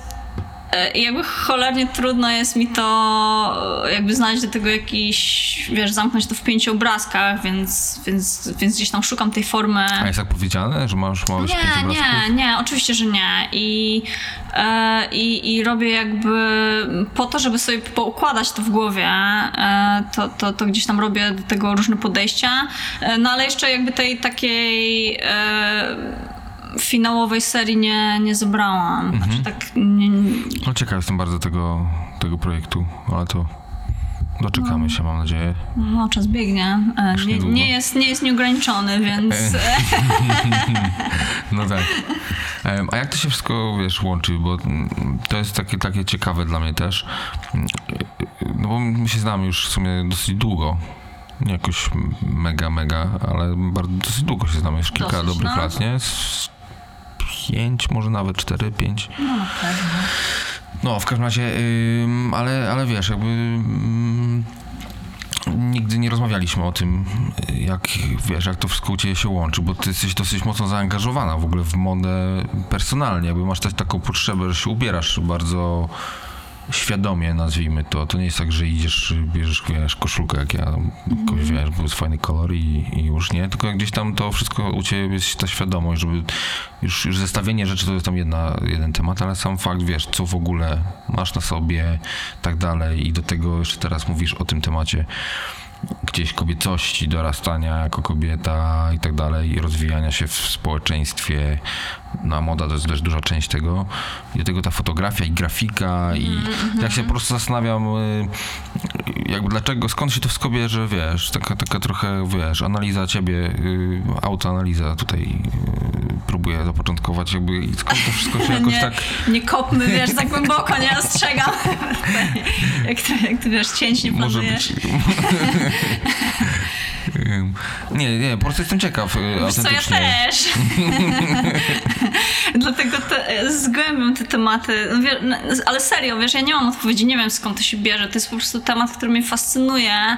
E, Jakby cholernie trudno jest mi to e, jakby znaleźć do tego jakiś, wiesz, zamknąć to w pięciu obrazkach, więc, więc, więc gdzieś tam szukam tej formy. A jest tak powiedziane, że masz mało Nie, nie, nie, oczywiście, że nie. I, e, i, I robię jakby po to, żeby sobie poukładać to w głowie, e, to, to, to gdzieś tam robię do tego różne podejścia. E, no ale jeszcze jakby tej takiej finałowej serii nie, nie zebrałam. Znaczy tak nie, No ciekaw jestem bardzo tego, tego projektu, ale to doczekamy się, mam nadzieję. no, czas biegnie. E, Nie, nie, jest, nie jest nieograniczony, więc... <laughs> No tak. A jak to się wszystko, wiesz, łączy? Bo to jest takie, takie ciekawe dla mnie też. No bo my się znamy już w sumie dosyć długo. Nie jakoś mega, mega, ale bardzo, dosyć długo się znamy, już kilka Dosyć, dobrych no. lat, nie? Z pięć, może nawet cztery, pięć. No na pewno. No, w każdym razie, ym, ale, ale wiesz, jakby ym, nigdy nie rozmawialiśmy o tym, jak, wiesz, jak to wszystko u ciebie się łączy, bo ty jesteś dosyć mocno zaangażowana w ogóle w modę personalnie, jakby masz też taką potrzebę, że się ubierasz bardzo świadomie, nazwijmy to. To nie jest tak, że idziesz, bierzesz, wiesz, koszulkę jak ja, jakoś, wiesz, bo jest fajny kolor i, i już nie, tylko gdzieś tam to wszystko u ciebie jest ta świadomość, żeby już, już zestawienie rzeczy to jest tam jedna, jeden temat, ale sam fakt, wiesz, co w ogóle masz na sobie, tak dalej i do tego jeszcze teraz mówisz o tym temacie gdzieś kobiecości, dorastania jako kobieta i tak dalej, i rozwijania się w społeczeństwie. No, moda to jest też duża część tego. I do tego ta fotografia i grafika i jak się po prostu zastanawiam, y, jakby dlaczego, skąd się to wszystko bierze, wiesz, taka, taka trochę, wiesz, analiza ciebie, y, autoanaliza tutaj y, próbuję zapoczątkować, jakby i skąd to wszystko się <laughs> jakoś nie, tak... nie kopmy, wiesz, za głęboko, nie <laughs> ostrzegam. <laughs> jak, ty, jak ty wiesz, cięć nie Może planujesz. być. Nie, nie, po prostu jestem ciekaw y, Wiesz co, ja też. <laughs> Dlatego te, zgłębiam te tematy. No, no, ale serio, wiesz, ja nie mam odpowiedzi, nie wiem skąd to się bierze. To jest po prostu temat, który mnie fascynuje,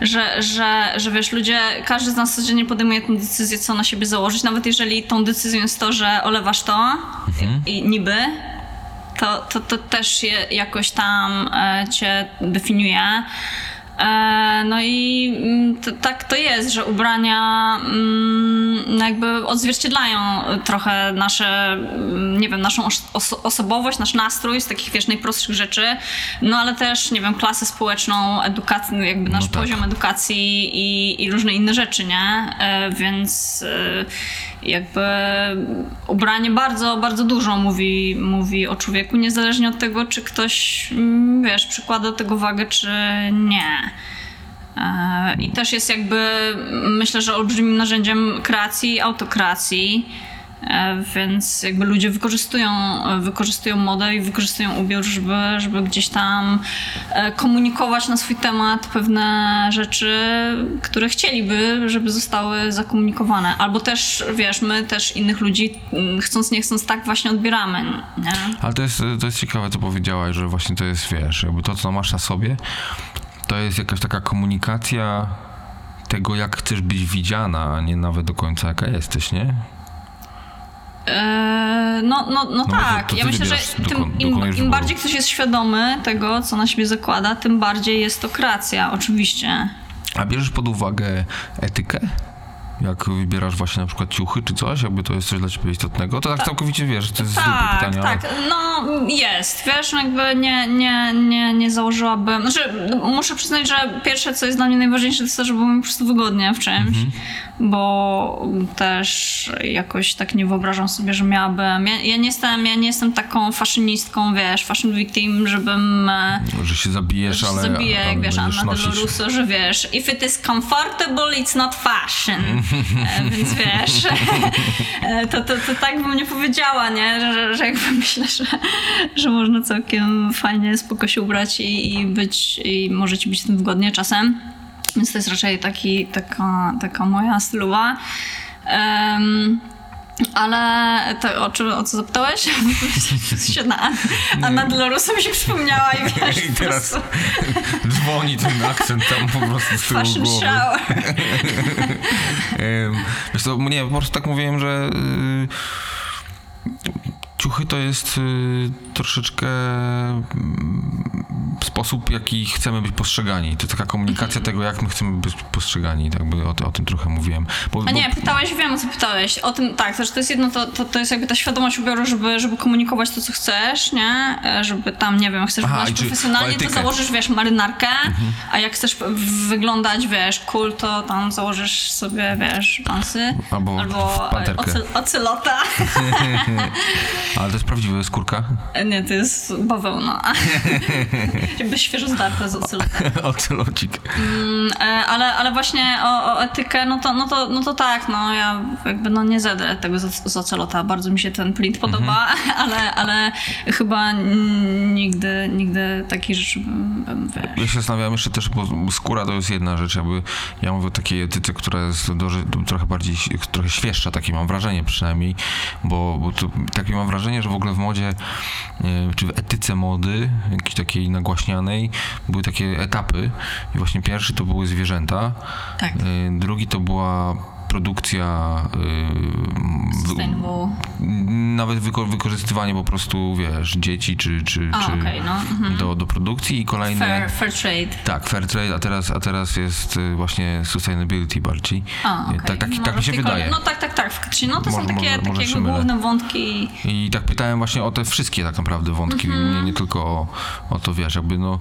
że, że, że wiesz, ludzie, każdy z nas codziennie podejmuje tę decyzję, co na siebie założyć, nawet jeżeli tą decyzją jest to, że olewasz to i, i niby, to, to, to też je, jakoś tam e, cię definiuje. E, no i mm, to, tak to jest, że ubrania mm, no jakby odzwierciedlają trochę nasze, mm, nie wiem, naszą os- oso- osobowość, nasz nastrój z takich, wiesz, najprostszych rzeczy, no ale też, nie wiem, klasę społeczną, edukację, jakby nasz No tak. poziom edukacji i, i różne inne rzeczy, nie? E, więc e, jakby ubranie bardzo, bardzo dużo mówi, mówi o człowieku, niezależnie od tego, czy ktoś, wiesz, przykłada do tego wagę, czy nie. E, I też jest jakby, myślę, że olbrzymim narzędziem kreacji, autokreacji. E, Więc jakby ludzie wykorzystują, wykorzystują modę i wykorzystują ubiór, żeby, żeby gdzieś tam e, komunikować na swój temat pewne rzeczy, które chcieliby, żeby zostały zakomunikowane. Albo też, wiesz, my też innych ludzi mm, chcąc nie chcąc tak właśnie odbieramy. Nie? Ale to jest, to jest ciekawe, co powiedziałaś, że właśnie to jest, wiesz, jakby to, co masz na sobie, to jest jakaś taka komunikacja tego, jak chcesz być widziana, a nie nawet do końca jaka jesteś, nie? Eee, No, no, no, bo tak. to ja myślę, że tym, im, im bardziej ktoś jest świadomy tego, co na siebie zakłada, tym bardziej jest to kreacja, oczywiście. A bierzesz pod uwagę etykę? Jak wybierasz właśnie na przykład ciuchy czy coś, jakby to jest coś dla ciebie istotnego? To tak, całkowicie wiesz, to jest Tak, pytanie. ale- tak. No jest. Wiesz, no jakby nie, nie, nie, nie założyłabym. Znaczy, muszę przyznać, że pierwsze, co jest dla mnie najważniejsze, to jest to, żeby było mi po prostu wygodnie w czymś. Mhm. Bo też jakoś tak nie wyobrażam sobie, że miałabym. Ja, ja nie jestem, ja nie jestem taką faszynistką, wiesz, fashion victim, żebym. e, Że się zabijesz, że się ale, zabije, ale jak wiesz, Anna nosić. Delorusso, że wiesz, if it is comfortable, it's not fashion. E, Więc wiesz, e, to, to, to tak bym nie powiedziała, nie? Że, że jakby <laughs> myślę, że, że można całkiem fajnie, spoko się ubrać i, i być, i może ci być w tym wygodnie czasem. Więc to jest raczej taki, taka, taka moja stylowa. Em, ale to, o, czym, o co zapytałeś? <laughs> się na Anna Delorusso mi się przypomniała i <laughs> wiesz, I teraz prostu dzwoni ten akcent tam po <laughs> prostu z tyłu fashion głowy. shower. Wiesz co, nie, po prostu tak mówiłem, że y, ciuchy to jest y, troszeczkę mm, sposób, jaki chcemy być postrzegani. To taka komunikacja tego, jak my chcemy być postrzegani. Tak by o, o tym trochę mówiłem. Bo, A nie, pytałeś, wiem o co pytałeś. O tym, tak, to, że to jest jedno, to, to, to jest jakby ta świadomość ubioru, żeby, żeby komunikować to, co chcesz, nie? E, Żeby tam, nie wiem, chcesz Aha, wyglądać profesjonalnie, to założysz, wiesz, marynarkę, a jak chcesz wyglądać, wiesz, cool, to tam założysz sobie, wiesz, pansy. Albo albo panterkę. ocy, ocylota. <laughs> Ale to jest prawdziwa skórka? nie, to jest bawełna. <laughs> jakby świeżo zdarta z. Ocelocik. Mm, ale, ale właśnie o, o etykę, no to, no, to, no to tak, no ja jakby no nie zedrę tego z, z ocelota, bardzo mi się ten print podoba, <laughs> ale, ale chyba nigdy, nigdy takich rzeczy bym, bym wiesz. Ja się zastanawiam jeszcze też, bo skóra to jest jedna rzecz, jakby ja mówię o takiej etyce, która jest do, trochę bardziej, trochę świeższa, takie mam wrażenie przynajmniej, bo, bo to, takie mam wrażenie, że w ogóle w modzie, e, czy w etyce mody, jakiejś takiej były takie etapy i właśnie pierwszy to były zwierzęta, Tak. e, drugi to była produkcja Sustainable. nawet wyko- wykorzystywanie po prostu, wiesz, dzieci czy, czy, A, czy okej, no, mhm. do, do produkcji i kolejne... Fair, fair trade. Tak, fair trade, a teraz, a teraz jest y, właśnie sustainability bardziej. A, Y, okej. Tak, tak, Może tak mi się wydaje. No tak, tak, tak, faktycznie. No to Może- są takie, może- może takie mylę. główne wątki. I tak pytałem właśnie o te wszystkie tak naprawdę wątki, Mhm. nie, nie tylko o, o to, wiesz, jakby no...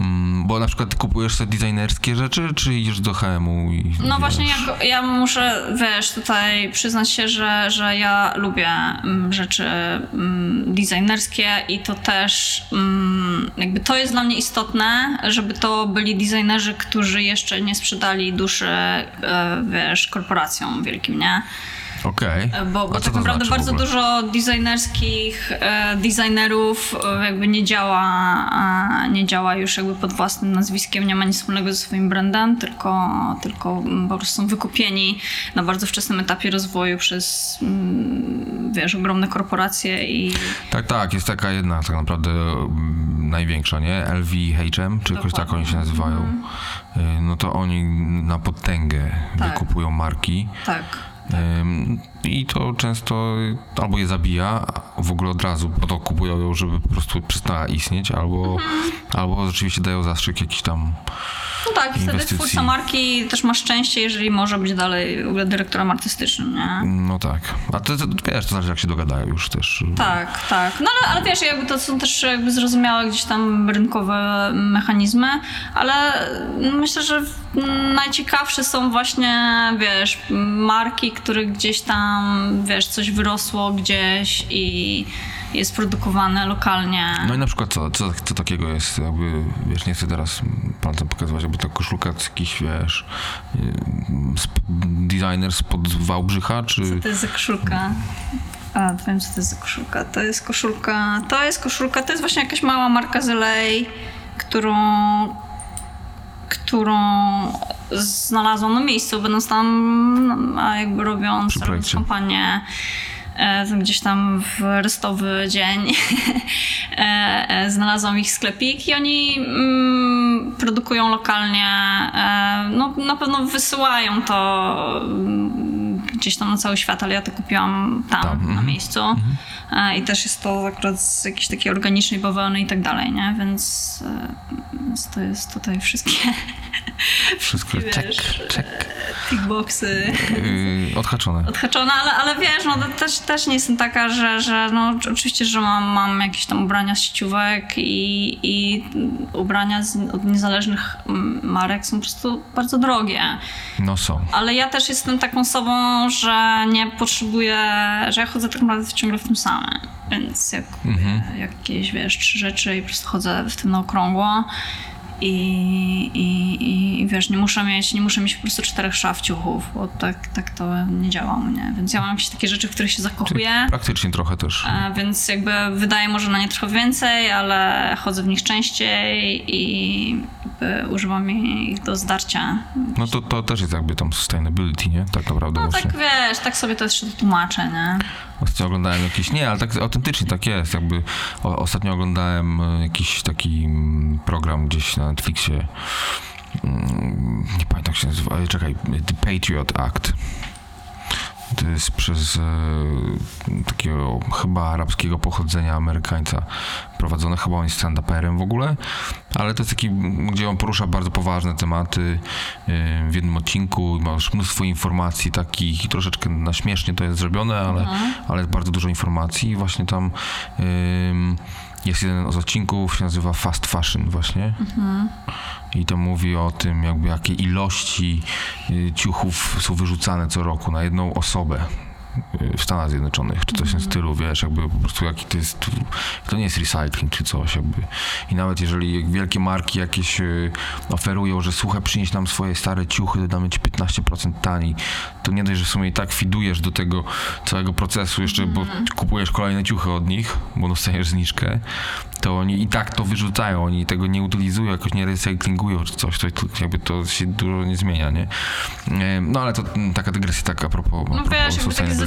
Mm, Bo na przykład kupujesz sobie designerskie rzeczy, czy idziesz do HM-u i No wiesz, właśnie, jak, ja muszę, wiesz, tutaj przyznać się, że, że ja lubię mm, rzeczy mm, designerskie i to też jakby to jest dla mnie istotne, żeby to byli designerzy, którzy jeszcze nie sprzedali duszy, e, wiesz, korporacjom wielkim, nie? Okej. Bo, A bo co tak to naprawdę znaczy bardzo dużo designerskich e, designerów e, jakby nie działa, e, nie działa już jakby pod własnym nazwiskiem, nie ma nic wspólnego ze swoim brandem, tylko, tylko mm, po prostu są wykupieni na bardzo wczesnym etapie rozwoju przez mm, wiesz, ogromne korporacje i Tak, tak, jest taka jedna tak naprawdę mm, największa, nie? LVHM, czy jakoś tak oni się nazywają. Y, No to oni na potęgę Tak. wykupują marki. tak. Um. I to często albo je zabija w ogóle od razu, bo to kupują ją, żeby po prostu przestała istnieć, albo, Mhm. albo rzeczywiście dają zastrzyk jakiś tam. No tak, i wtedy Inwestycji. twórca marki też ma szczęście, jeżeli może być dalej w ogóle dyrektorem artystycznym, nie? No tak. A to, to wiesz, to znaczy jak się dogadają już też. Tak, tak. No ale, ale wiesz, jakby to są też jakby zrozumiałe gdzieś tam rynkowe mechanizmy, ale myślę, że najciekawsze są właśnie, wiesz, marki, które gdzieś tam, wiesz, coś wyrosło gdzieś i jest produkowane lokalnie. No i na przykład co, co, co takiego jest, jakby, wiesz, nie chcę teraz palcem pokazywać, jakby ta koszulka z jakiś, wiesz, sp- designer spod Wałbrzycha, czy... Co to jest za koszulka? A, wiem, co to jest za koszulka. To jest koszulka, to jest koszulka, to jest właśnie jakaś mała marka z LA, którą, którą znalazłam na miejscu, będąc tam, a jakby robiąc, robiąc kampanię e, gdzieś tam w restowy dzień. <laughs> E, e, znalazłam ich sklepik i oni mm, produkują lokalnie, no na pewno wysyłają to mm, gdzieś tam na cały świat, ale ja to kupiłam tam, Tam, na mhm. miejscu E, i też jest to akurat z jakiejś takiej organicznej bawełny i tak dalej, nie? Więc, e, więc to jest tutaj wszystkie Wszystko, <laughs> wiesz, check, check. tickboxy Yy, odhaczone. odhaczona, ale, ale wiesz, no też, też nie jestem taka, że, że no oczywiście, że mam, mam jakieś tam ubrania z sieciówek i, i ubrania z, od niezależnych marek są po prostu bardzo drogie. No są. Ale ja też jestem taką osobą, że nie potrzebuję, że ja chodzę tak naprawdę ciągle w tym samym. Więc jak kupuję jakieś, wiesz, trzy rzeczy i po prostu chodzę w tym na okrągło. I, i, I wiesz, nie muszę mieć, nie muszę mieć po prostu czterech szaf ciuchów, bo tak, tak to nie działa u mnie. Więc ja mam jakieś takie rzeczy, w których się zakochuję. Praktycznie trochę też. E, Więc jakby wydaje może na nie trochę więcej, ale chodzę w nich częściej i używam ich do zdarcia. No to, to też jest jakby tam sustainability, nie? Tak naprawdę No właśnie. tak wiesz, tak sobie to jeszcze tłumaczę, nie? Ostatnio oglądałem jakieś, nie, ale tak autentycznie tak jest, jakby ostatnio oglądałem e, jakiś taki mm, program gdzieś na Netflixie, mm, nie pamiętam jak się nazywa, ale czekaj, The Patriot Act. To jest przez e, takiego chyba arabskiego pochodzenia Amerykańca prowadzone, chyba on jest stand-uperem w ogóle, ale to jest taki, gdzie on porusza bardzo poważne tematy e, w jednym odcinku i masz mnóstwo informacji takich troszeczkę na śmiesznie to jest zrobione, ale, ale jest bardzo dużo informacji i właśnie tam ym, jest jeden z odcinków, się nazywa Fast Fashion właśnie. I to mówi o tym, jakby jakie ilości y, ciuchów są wyrzucane co roku na jedną osobę w Stanach Zjednoczonych, czy coś w tym stylu, wiesz, jakby po prostu jaki to jest, to nie jest recycling czy coś, jakby. I nawet jeżeli wielkie marki jakieś y, oferują, że słuchaj, przynieś nam swoje stare ciuchy, damy ci 15% taniej, to nie dość, że w sumie i tak fidujesz do tego całego procesu jeszcze, bo kupujesz kolejne ciuchy od nich, bo dostajesz zniżkę, to oni i tak to wyrzucają, oni tego nie utylizują, jakoś nie recyklingują czy coś, to jakby to się dużo nie zmienia, nie? E, No ale to mm, taka dygresja tak a propos, No a propos wiesz,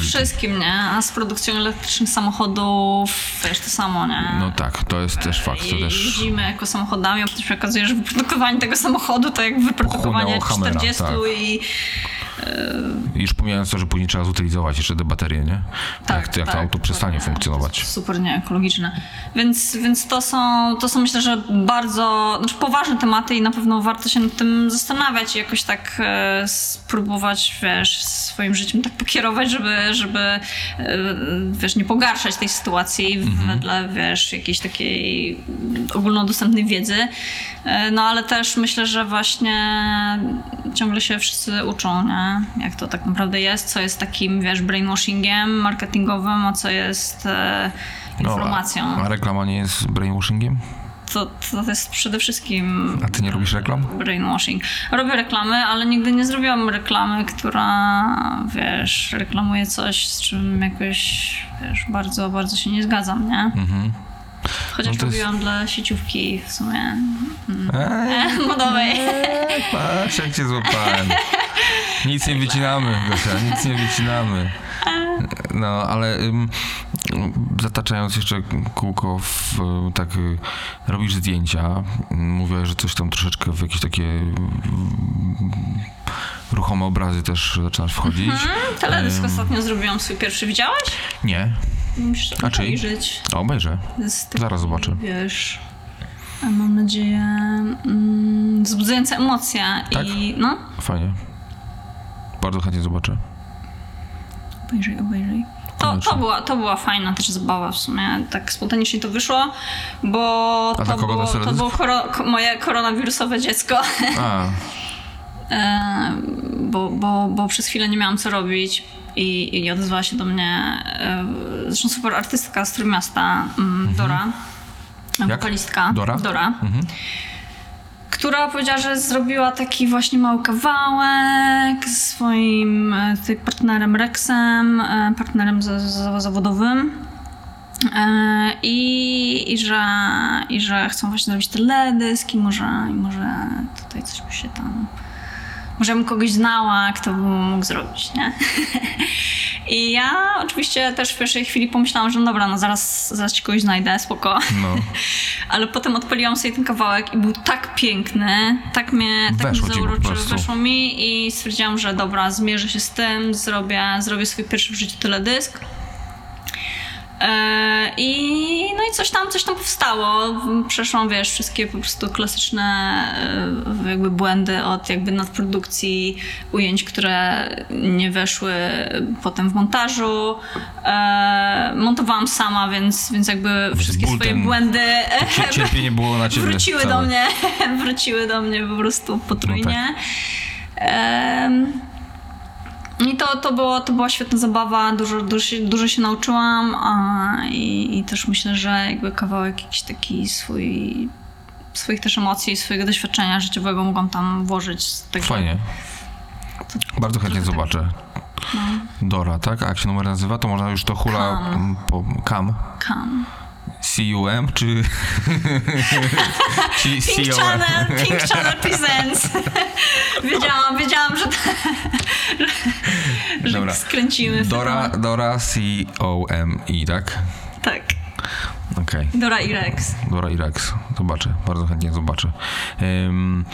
wszystkim, nie? A z produkcją elektrycznych samochodów, wiesz, to samo, nie? No tak, to jest też fakt, to też... Jeździmy jako samochodami, a potem się okazuje, że wyprodukowanie tego samochodu to jak wyprodukowanie Hummera, 40 tak. i Już pomijając to, że później trzeba zutylizować jeszcze te baterie, nie? jak, jak to auto przestanie funkcjonować. To jest super nieekologiczne. Więc, więc to, są, to są myślę, że bardzo znaczy poważne tematy i na pewno warto się nad tym zastanawiać i jakoś tak e, spróbować, wiesz, swoim życiem tak pokierować, żeby, żeby e, wiesz, nie pogarszać tej sytuacji Mhm. wedle, wiesz, jakiejś takiej ogólnodostępnej wiedzy. E, no ale też myślę, że właśnie ciągle się wszyscy uczą, nie? Jak to tak naprawdę jest, co jest takim, wiesz, brainwashingiem marketingowym, a co jest e, informacją. No, a, reklama nie jest brainwashingiem? To, to jest przede wszystkim A ty nie robisz reklam? brainwashing. Robię reklamy, ale nigdy nie zrobiłam reklamy, która, wiesz, reklamuje coś, z czym jakoś, wiesz, bardzo, bardzo się nie zgadzam, nie? Chociaż No to jest- robiłam dla sieciówki w sumie Eee, e, <laughs> modowej. patrz jak cię złapałem. Nic nie wycinamy, Gosia, nic nie wycinamy. No, ale ym, zataczając jeszcze kółko, w, tak robisz zdjęcia, mówiłaś, że coś tam troszeczkę w jakieś takie ym, ruchome obrazy też zaczynasz wchodzić. Teledysk Ym, ostatnio zrobiłam swój pierwszy. Widziałeś? Nie, Musisz to czyj? obejrzeć. obejrzę. Zaraz zobaczę. Wiesz, a mam nadzieję, mm, wzbudzające emocje Tak? i no, Fajnie. Bardzo chętnie zobaczę. obejrzyj, obejrzyj. To, Koniecznie. to, była, to była fajna też zabawa w sumie. Tak spontanicznie to wyszło, bo to kogo było, to było koro, ko, moje koronawirusowe dziecko. A, <laughs> E, bo, bo, bo przez chwilę nie miałam co robić i, i odezwała się do mnie e, zresztą super artystka z Trójmiasta, mm, Dora, wokalistka. Dora? Dora. Która powiedziała, że zrobiła taki właśnie mały kawałek z swoim e, tutaj partnerem Rexem, e, partnerem za, za, zawodowym. E, I, i, że, I że chcą właśnie zrobić teledysk i może, i może tutaj coś by się tam... Może bym kogoś znała, kto by mógł zrobić, nie? <laughs> I ja oczywiście też w pierwszej chwili pomyślałam, że no dobra, no zaraz, zaraz ci kogoś znajdę, spoko. no. <laughs> Ale potem odpaliłam sobie ten kawałek i był tak piękny, tak mnie, tak Weszło mnie zauroczył, weszło mi i stwierdziłam, że dobra, zmierzę się z tym, zrobię, zrobię swój pierwszy w życiu teledysk. E, I no i coś tam, coś tam powstało. Przeszłam, wiesz, wszystkie po prostu klasyczne e, jakby błędy od jakby nadprodukcji ujęć, które nie weszły potem w montażu. E, montowałam sama, więc, więc jakby wszystkie swoje błędy Cie- Cierpienie było na ciebie. wróciły całe. No do mnie, <laughs> wróciły do mnie po prostu potrójnie. Em, I to, to, było, to była świetna zabawa, dużo, dużo, się, dużo się nauczyłam a, i, i też myślę, że jakby kawałek jakiś taki swój, swoich też emocji, swojego doświadczenia życiowego mogłam tam włożyć. Fajnie. Bardzo chętnie tak. zobaczę. Dora, tak? A jak się numer nazywa, to można już to hula Cam. m, po Cam. Kam. C-U-M czy... <laughs> Pink? Channel, Pink Channel Presents. <laughs> wiedziałam, wiedziałam, że, <laughs> że, Dobra. skręcimy Dora. Dora C-O-M-I, tak? Tak. Okej. Dora i Rex. Dora i Rex. Zobaczę, bardzo chętnie zobaczę. Ym,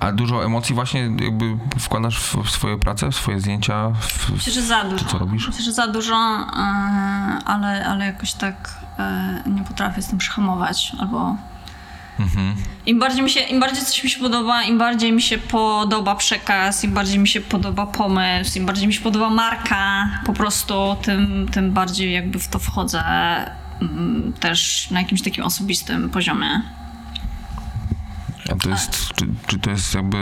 a dużo emocji właśnie jakby wkładasz w, w swoje prace, w swoje zdjęcia? W, Myślę, że za dużo. co robisz? Myślę, że za dużo, e, ale, ale jakoś tak e, nie potrafię z tym przyhamować. Albo Mhm. im bardziej, mi się, im bardziej coś mi się podoba, im bardziej mi się podoba przekaz, im bardziej mi się podoba pomysł, im bardziej mi się podoba marka, po prostu tym, tym bardziej jakby w to wchodzę mm, też na jakimś takim osobistym poziomie. A to jest, czy, czy to jest jakby,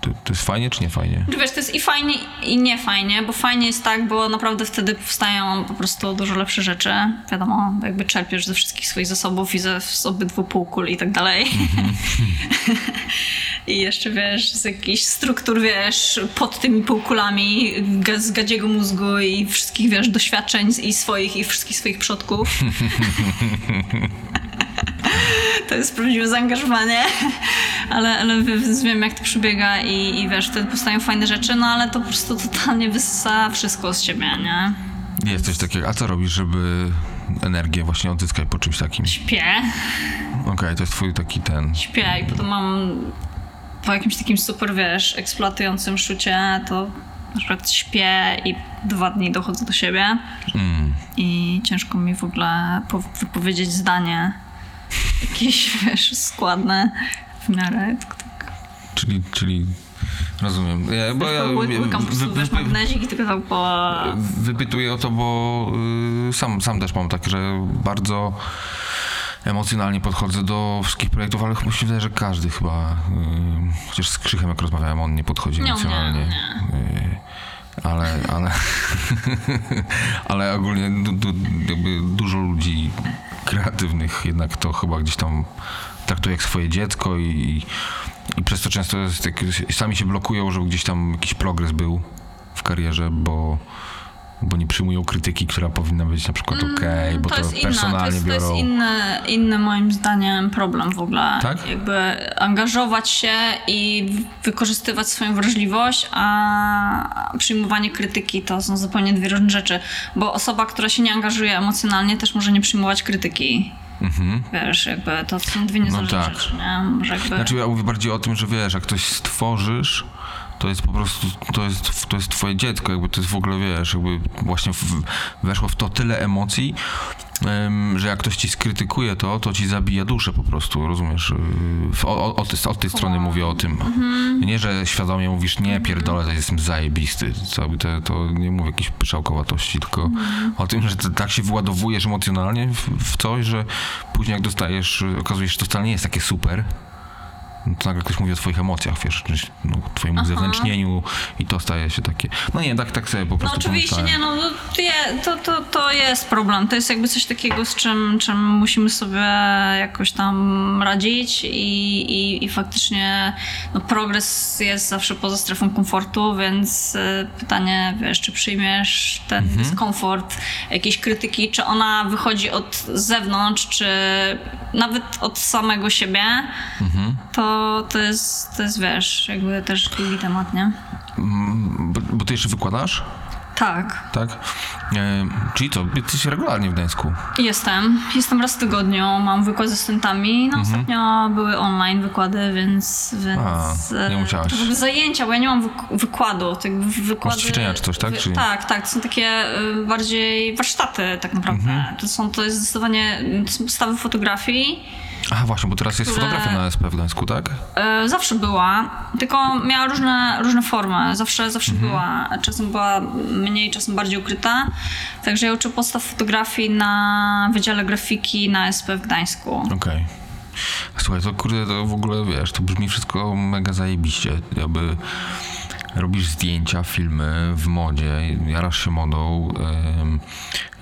to, to jest fajnie, czy nie fajnie? Wiesz, to jest i fajnie, i nie fajnie, bo fajnie jest tak, bo naprawdę wtedy powstają po prostu dużo lepsze rzeczy. Wiadomo, jakby czerpiesz ze wszystkich swoich zasobów i ze, z obydwu półkul i tak dalej. <laughs> I jeszcze wiesz, z jakichś struktur, wiesz, pod tymi półkulami, z gadziego mózgu i wszystkich, wiesz, doświadczeń i swoich, i wszystkich swoich przodków. <laughs> To jest prawdziwe zaangażowanie, ale, ale wiem jak to przebiega i, i wiesz, wtedy powstają fajne rzeczy, no ale to po prostu totalnie wysysa wszystko z siebie, nie? Jest coś takiego. A co robisz, żeby energię właśnie odzyskać po czymś takim? Śpię, Okej, to jest twój taki ten... śpię i potem mam po jakimś takim super, wiesz, eksploatującym szucie, to na przykład śpię i dwa dni dochodzę do siebie Mm. i ciężko mi w ogóle po- wypowiedzieć zdanie jakieś, wiesz, składne w miarę. Tak. Czyli, czyli rozumiem. Ja, bo ja Ły- Łykam po wy- prostu, wiesz, wy- magnezik i tylko po... wypytuję o to, bo y, sam, sam też mam tak, że bardzo emocjonalnie podchodzę do wszystkich projektów, ale chyba się wydaje, że każdy chyba, y, chociaż z Krzychem jak rozmawiałem, on nie podchodzi Nie, emocjonalnie. nie, Y, ale, ale, <laughs> ale ogólnie du, du, jakby dużo ludzi kreatywnych jednak to chyba gdzieś tam traktuje jak swoje dziecko i, i przez to często sami się blokują, żeby gdzieś tam jakiś progres był w karierze, bo, bo nie przyjmują krytyki, która powinna być na przykład okej, bo to, Mm, jest to personalnie jest, to biorą. jest inny, inny moim zdaniem problem w ogóle. Tak? Jakby angażować się i wykorzystywać swoją wrażliwość, a przyjmowanie krytyki to są zupełnie dwie różne rzeczy. Bo osoba, która się nie angażuje emocjonalnie też może nie przyjmować krytyki. Mhm. Wiesz, jakby to są dwie niezależne tak. rzeczy, nie? Może jakby... Znaczy ja mówię bardziej o tym, że wiesz, jak coś stworzysz, to jest po prostu, to jest, to jest twoje dziecko, jakby to jest w ogóle, wiesz, jakby właśnie w, weszło w to tyle emocji, em, że jak ktoś ci skrytykuje to, to ci zabija duszę po prostu, rozumiesz? O, od, tej- od tej strony mówię o tym. Nie, że świadomie mówisz, nie, pierdolę, to jestem zajebisty, to, to nie mówię jakiejś pyszałkowatości, tylko o tym, że tak się wyładowujesz emocjonalnie w, w coś, że później jak dostajesz, okazuje się, że to wcale nie jest takie super, to nagle ktoś mówi o twoich emocjach, wiesz, czy, no, twoim uzewnętrznieniu i to staje się takie... No nie, tak, tak sobie po No prostu oczywiście, pomyślałem. nie, no to, je- to, to, to jest problem. To jest jakby coś takiego, z czym, czym musimy sobie jakoś tam radzić i, i, i faktycznie no, progres jest zawsze poza strefą komfortu, więc y, pytanie, wiesz, czy przyjmiesz ten Mhm. dyskomfort jakiejś krytyki, czy ona wychodzi od zewnątrz, czy nawet od samego siebie, Mhm. to, to, jest, to jest, wiesz, jakby też długi temat, nie? Mm, Bo, bo ty jeszcze wykładasz, Tak. tak? E, czyli co, ty jesteś regularnie w Gdańsku. Jestem. Jestem raz w tygodniu. Mam wykład ze studentami. No ostatnio były online wykłady, więc... więc Mhm. A, nie e, musiałaś. To były zajęcia, bo ja nie mam wyk- wykładu. Tak jakby wykłady, Masz ćwiczenia czy coś, tak? Wy- Czy- Tak, tak. To są takie y, bardziej warsztaty tak naprawdę. Mhm. To, są, to jest zdecydowanie to są podstawy fotografii. Aha, właśnie, bo teraz jest Które- fotografia na SP w Gdańsku, tak? E, Zawsze była, tylko miała różne, różne formy. Zawsze, zawsze Mhm. była. Czasem była mniej, czasem bardziej ukryta. Także ja uczę podstaw fotografii na Wydziale Grafiki na SP w Gdańsku. Okej. Słuchaj, to kurde, to w ogóle, wiesz, to brzmi wszystko mega zajebiście. Jakby robisz zdjęcia, filmy w modzie, jarasz się modą, ym,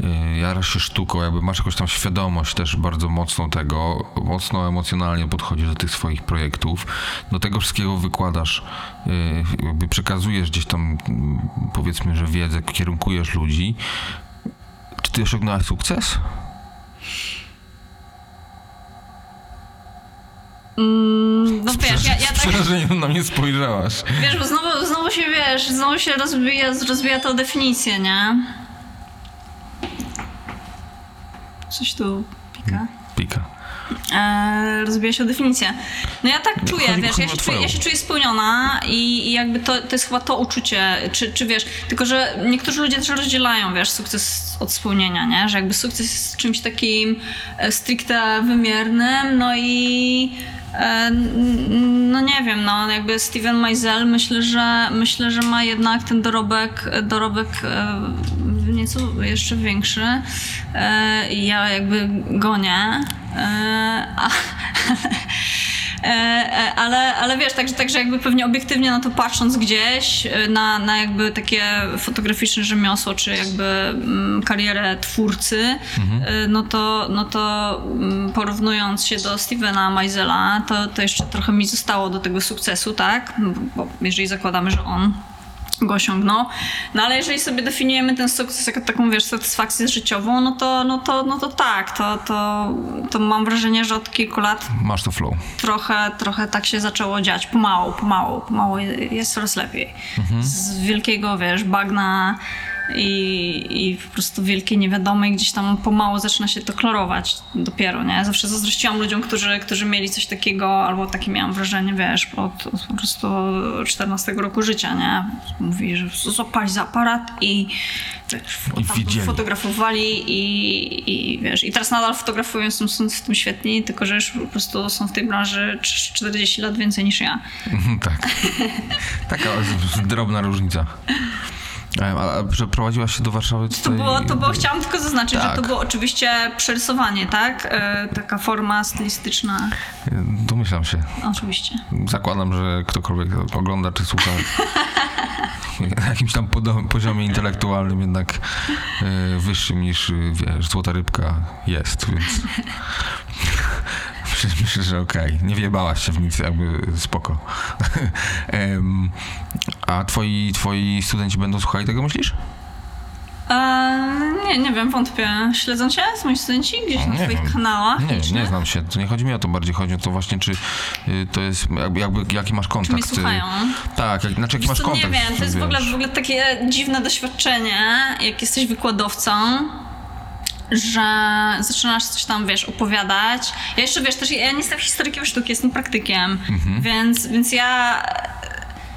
y, jarasz się sztuką, jakby masz jakąś tam świadomość też bardzo mocną tego, mocno emocjonalnie podchodzisz do tych swoich projektów, do tego wszystkiego wykładasz, y, jakby przekazujesz gdzieś tam, powiedzmy, że wiedzę, kierunkujesz ludzi. Czy ty osiągnąłeś sukces? Mm, No wiesz, ja, ja tak, na mnie spojrzałaś. wiesz, bo znowu, znowu się, wiesz, znowu się rozwija, rozwija ta definicja, nie? Coś tu pika. Pika. e, rozbija się o definicję. No ja tak czuję, wiesz, ja się, czuję, ja się czuję spełniona i, i jakby to, to jest chyba to uczucie, czy, czy wiesz, tylko że niektórzy ludzie też rozdzielają, wiesz, sukces od spełnienia, nie? Że jakby sukces jest czymś takim e, stricte wymiernym, no i no nie wiem, no jakby Steven Meisel myślę, że myślę, że ma jednak ten dorobek, dorobek e, nieco jeszcze większy. E, ja jakby gonię. E, a, E, <laughs> e, ale, ale wiesz, także, także jakby pewnie obiektywnie na to patrząc gdzieś, e, na, na jakby takie fotograficzne rzemiosło, czy jakby mm, karierę twórcy, e, no to, no to mm, porównując się do Stevena Meisela, to, to jeszcze trochę mi zostało do tego sukcesu, tak? Bo jeżeli zakładamy, że on go osiągnął. No ale jeżeli sobie definiujemy ten sukces jako taką, wiesz, satysfakcję życiową, no to, no to, no to tak, to, to, to mam wrażenie, że od kilku lat Masz to flow. trochę, trochę tak się zaczęło dziać. Pomału, pomału, pomału jest coraz lepiej. Z wielkiego, wiesz, bagna i, i po prostu wielkie niewiadome i gdzieś tam pomału zaczyna się to klarować dopiero, nie? Zawsze zazdrościłam ludziom, którzy, którzy mieli coś takiego, albo takie miałam wrażenie, wiesz, od, od po prostu 14 roku życia, nie? Mówili, że zapali za aparat i wiesz, I fotografowali i, i wiesz, i teraz nadal fotografują, są, są w tym świetni, tylko że już po prostu są w tej branży 40 lat więcej niż ja. <laughs> tak. Taka drobna różnica. E, A, przeprowadziłaś się do Warszawy To tutaj... było, to było, chciałam tylko zaznaczyć, że Tak. to było oczywiście przerysowanie, tak? E, taka forma stylistyczna, Domyślam się. oczywiście. Zakładam, że ktokolwiek ogląda czy słucha na <laughs> jakimś tam poziomie intelektualnym jednak e, wyższym niż, e, wiesz, złota rybka jest, więc <laughs> myślę, że okej. Nie wjebałaś się w nic, jakby spoko. <laughs> Em, a twoi, twoi studenci będą słuchali tego, myślisz? Nie, nie wiem, wątpię. Śledzą cię moi studenci gdzieś na Nie twoich wiem. kanałach? Nie, licznych? nie znam się. To nie chodzi mi o to, bardziej chodzi o to właśnie, czy y, to jest, jakby, jakby jaki masz kontakt. mnie słuchają? y, Tak, jak, znaczy jaki masz kontakt. Nie wiem, to jest w ogóle, w ogóle takie dziwne doświadczenie, jak jesteś wykładowcą, że zaczynasz coś tam, wiesz, opowiadać. Ja jeszcze, wiesz, też ja nie jestem historykiem sztuki, jestem praktykiem, Mhm. więc, więc ja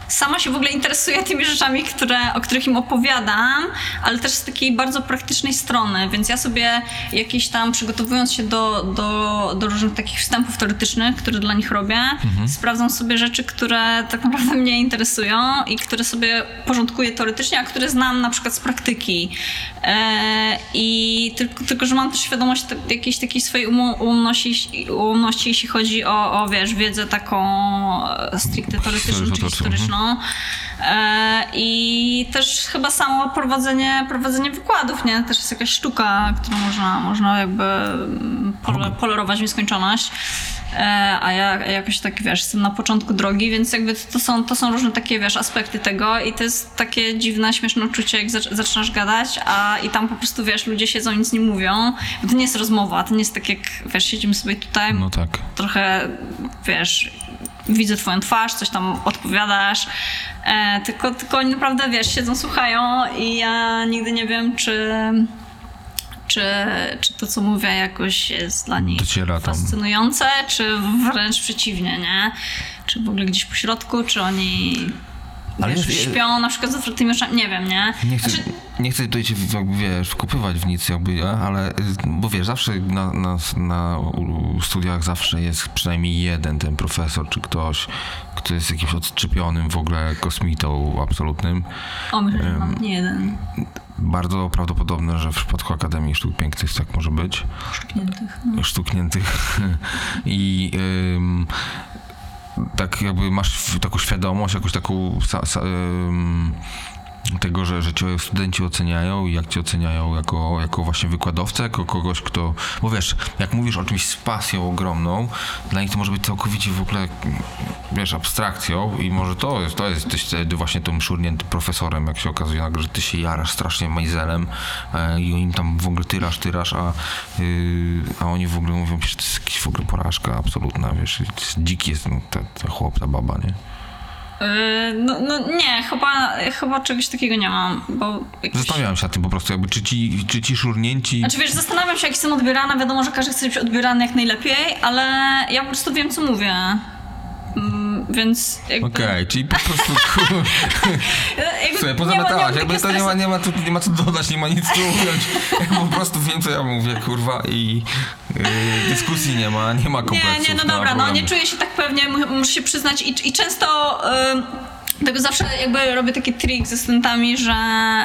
sama się w ogóle interesuję tymi rzeczami, które, o których im opowiadam, ale też z takiej bardzo praktycznej strony, więc ja sobie jakieś tam przygotowując się do, do, do różnych takich wstępów teoretycznych, które dla nich robię, sprawdzam sobie rzeczy, które tak naprawdę mnie interesują i które sobie porządkuję teoretycznie, a które znam na przykład z praktyki. E, I tylko, tylko, że mam też świadomość jakiejś takiej swojej ułomności, ułomności, jeśli chodzi o, o wiesz, wiedzę taką stricte teoretyczną czy Historyczną, historyczną. E, I też chyba samo prowadzenie, prowadzenie wykładów, nie? Też jest jakaś sztuka, którą można, można jakby mm, pole, polerować w nieskończoność. E, A ja jakoś tak, wiesz, jestem na początku drogi, więc jakby to są, to są różne takie, wiesz, aspekty tego i to jest takie dziwne, śmieszne uczucie, jak zac- zaczynasz gadać, a i tam po prostu, wiesz, ludzie siedzą i nic nie mówią. Bo to nie jest rozmowa, to nie jest tak jak, wiesz, siedzimy sobie tutaj, No tak. trochę, wiesz, widzę twoją twarz, coś tam odpowiadasz, e, tylko, tylko oni naprawdę, wiesz, siedzą, słuchają i ja nigdy nie wiem, czy, czy, czy to, co mówię, jakoś jest dla nich Dociera tam. fascynujące, czy wręcz przeciwnie, nie? Czy w ogóle gdzieś po środku, czy oni Ale wiesz, jest- śpią na przykład z otwartymi oczami, nie wiem, nie? Nie chcę, Znaczy, nie chcę tutaj cię jakby, wiesz, wkopywać w nic jakby, ja, ale, bo wiesz, zawsze na, na, na studiach zawsze jest przynajmniej jeden ten profesor, czy ktoś, kto jest jakimś odczepionym w ogóle kosmitą absolutnym. o, myślę, że mam nie jeden Bardzo prawdopodobne, że w przypadku Akademii Sztuk Pięknych tak może być. szkniętych. No. sztukniętych <laughs> i ym, tak jakby masz taką świadomość, jakąś taką sa, sa, tego, że, że cię studenci oceniają i jak cię oceniają jako, jako właśnie wykładowcę, jako kogoś, kto, bo wiesz, jak mówisz o czymś z pasją ogromną, dla nich to może być całkowicie w ogóle, wiesz, abstrakcją i może to jest, to jest, wtedy właśnie tym szurniętym profesorem, jak się okazuje nagle, że ty się jarasz strasznie majzelem e, i im tam w ogóle tyrasz, tyrasz, a, yy, a oni w ogóle mówią, że to jest jakaś w ogóle porażka absolutna, wiesz, jest, dziki jest ten, ten chłop, ta baba, nie? Yy, No, no nie, chyba, chyba czegoś takiego nie mam, bo jakiś... Zastanawiałem się nad tym po prostu, jakby czy ci, czy ci szurnięci... Znaczy wiesz, zastanawiam się jak jestem odbierana, wiadomo, że każdy chce być odbierany jak najlepiej, ale ja po prostu wiem co mówię. Mm, Więc jakby... Okej, czyli po prostu <laughs> jakby Słuchaj, nie ma- nie pozamytałaś, jakby to nie ma, nie, ma tu, nie ma co dodać, nie ma nic tu ująć. Po prostu wiem, co ja mówię, kurwa, i yy, dyskusji nie ma, nie ma kompleksów. Nie, nie, no dobra, no nie czuję się tak pewnie, mu- muszę się przyznać i, i często... ym, Tego zawsze jakby robię taki trik ze studentami, że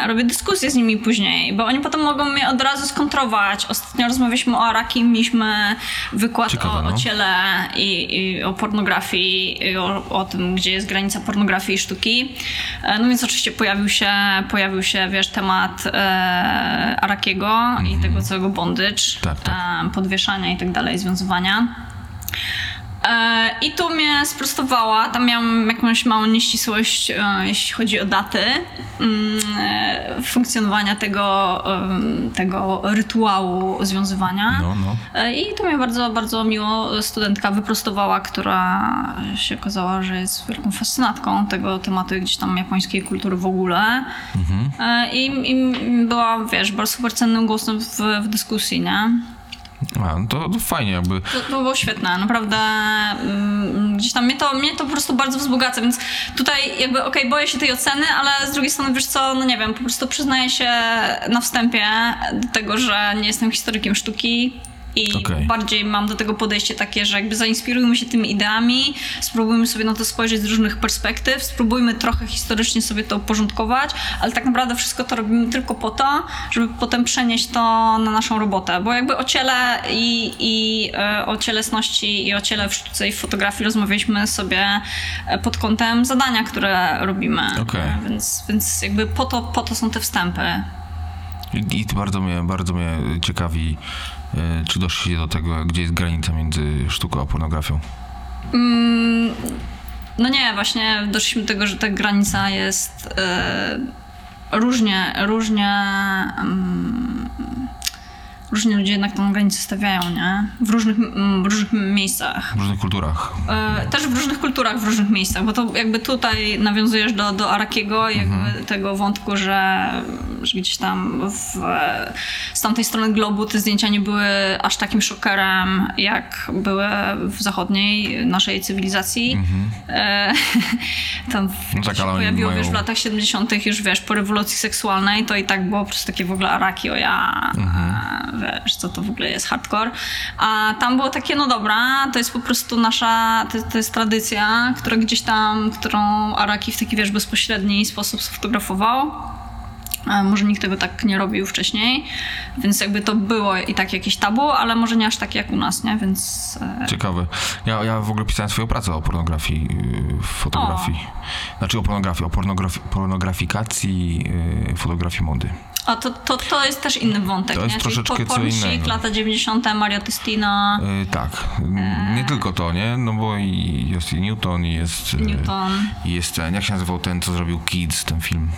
robię dyskusję z nimi później, bo oni potem mogą mnie od razu skontrować. Ostatnio rozmawialiśmy o Araki, mieliśmy wykład Ciekawe, o, no. o ciele i, i o pornografii, i o, o tym, gdzie jest granica pornografii i sztuki. E, No więc oczywiście pojawił się, pojawił się wiesz, temat e, Arakiego i tego całego bondage, Tak, tak. e, podwieszania i tak dalej, związywania. E, I tu mnie sprostowała. Tam miałam jakąś małą nieścisłość, e, jeśli chodzi o daty mm, e, funkcjonowania tego, tego rytuału związywania. No, no. I to mnie bardzo, bardzo miło studentka wyprostowała, która się okazała, że jest wielką fascynatką tego tematu gdzieś tam japońskiej kultury w ogóle. E, I, I była, wiesz, bardzo super cennym głosem w, w dyskusji, nie? A, no to, to fajnie jakby. To, to było świetne, naprawdę mm, gdzieś tam mnie to, mnie to po prostu bardzo wzbogaca, więc tutaj jakby okej, boję się tej oceny, ale z drugiej strony wiesz co, no nie wiem, po prostu przyznaję się na wstępie do tego, że nie jestem historykiem sztuki i Okej. bardziej mam do tego podejście takie, że jakby zainspirujmy się tymi ideami, spróbujmy sobie na to spojrzeć z różnych perspektyw, spróbujmy trochę historycznie sobie to uporządkować, ale tak naprawdę wszystko to robimy tylko po to, żeby potem przenieść to na naszą robotę, bo jakby o ciele i, i e, o cielesności i o ciele w sztuce i w fotografii rozmawialiśmy sobie e, pod kątem zadania, które robimy. E, więc, więc jakby po to, po to są te wstępy. I, i to bardzo mnie, bardzo mnie ciekawi, czy doszliście do tego, gdzie jest granica między sztuką a pornografią. No nie, właśnie doszliśmy do tego, że ta granica jest e, różnie, różnie, mm, różnie ludzie jednak tą granicę stawiają, nie? W różnych, mm, w różnych miejscach. W różnych kulturach. E, też w różnych kulturach, w różnych miejscach, bo to jakby tutaj nawiązujesz do, do Arakiego, jakby tego wątku, że, że gdzieś tam w, z tamtej strony globu te zdjęcia nie były aż takim szokerem, jak były w zachodniej naszej cywilizacji. E, <laughs> tam No tak, się pojawiło, mają- wiesz, w latach 70. już, wiesz, po rewolucji seksualnej, to i tak było po prostu takie w ogóle Araki, o ja, wiesz, co to w ogóle jest hardcore. A tam było takie, no dobra, to jest po prostu nasza, to, to jest tradycja, która gdzieś tam, którą Araki w taki, wiesz, bezpośredni sposób sfotografował. Może nikt tego tak nie robił wcześniej, więc jakby to było i tak jakieś tabu, ale może nie aż takie jak u nas, nie? Więc e, Ciekawe. Ja, ja w ogóle pisałem swoją pracę o pornografii w fotografii. Znaczy o pornografii, o pornografi- pornografikacji yy, fotografii mody. A to, to, to jest też inny wątek, To jest nie? Czyli troszeczkę co innego. lata 90., Mario Testino, Yy, tak. Nie tylko to, nie? No bo i jest i Newton, i jest... yy, Newton. i Jest ten, jak się nazywał ten, co zrobił Kids, ten film?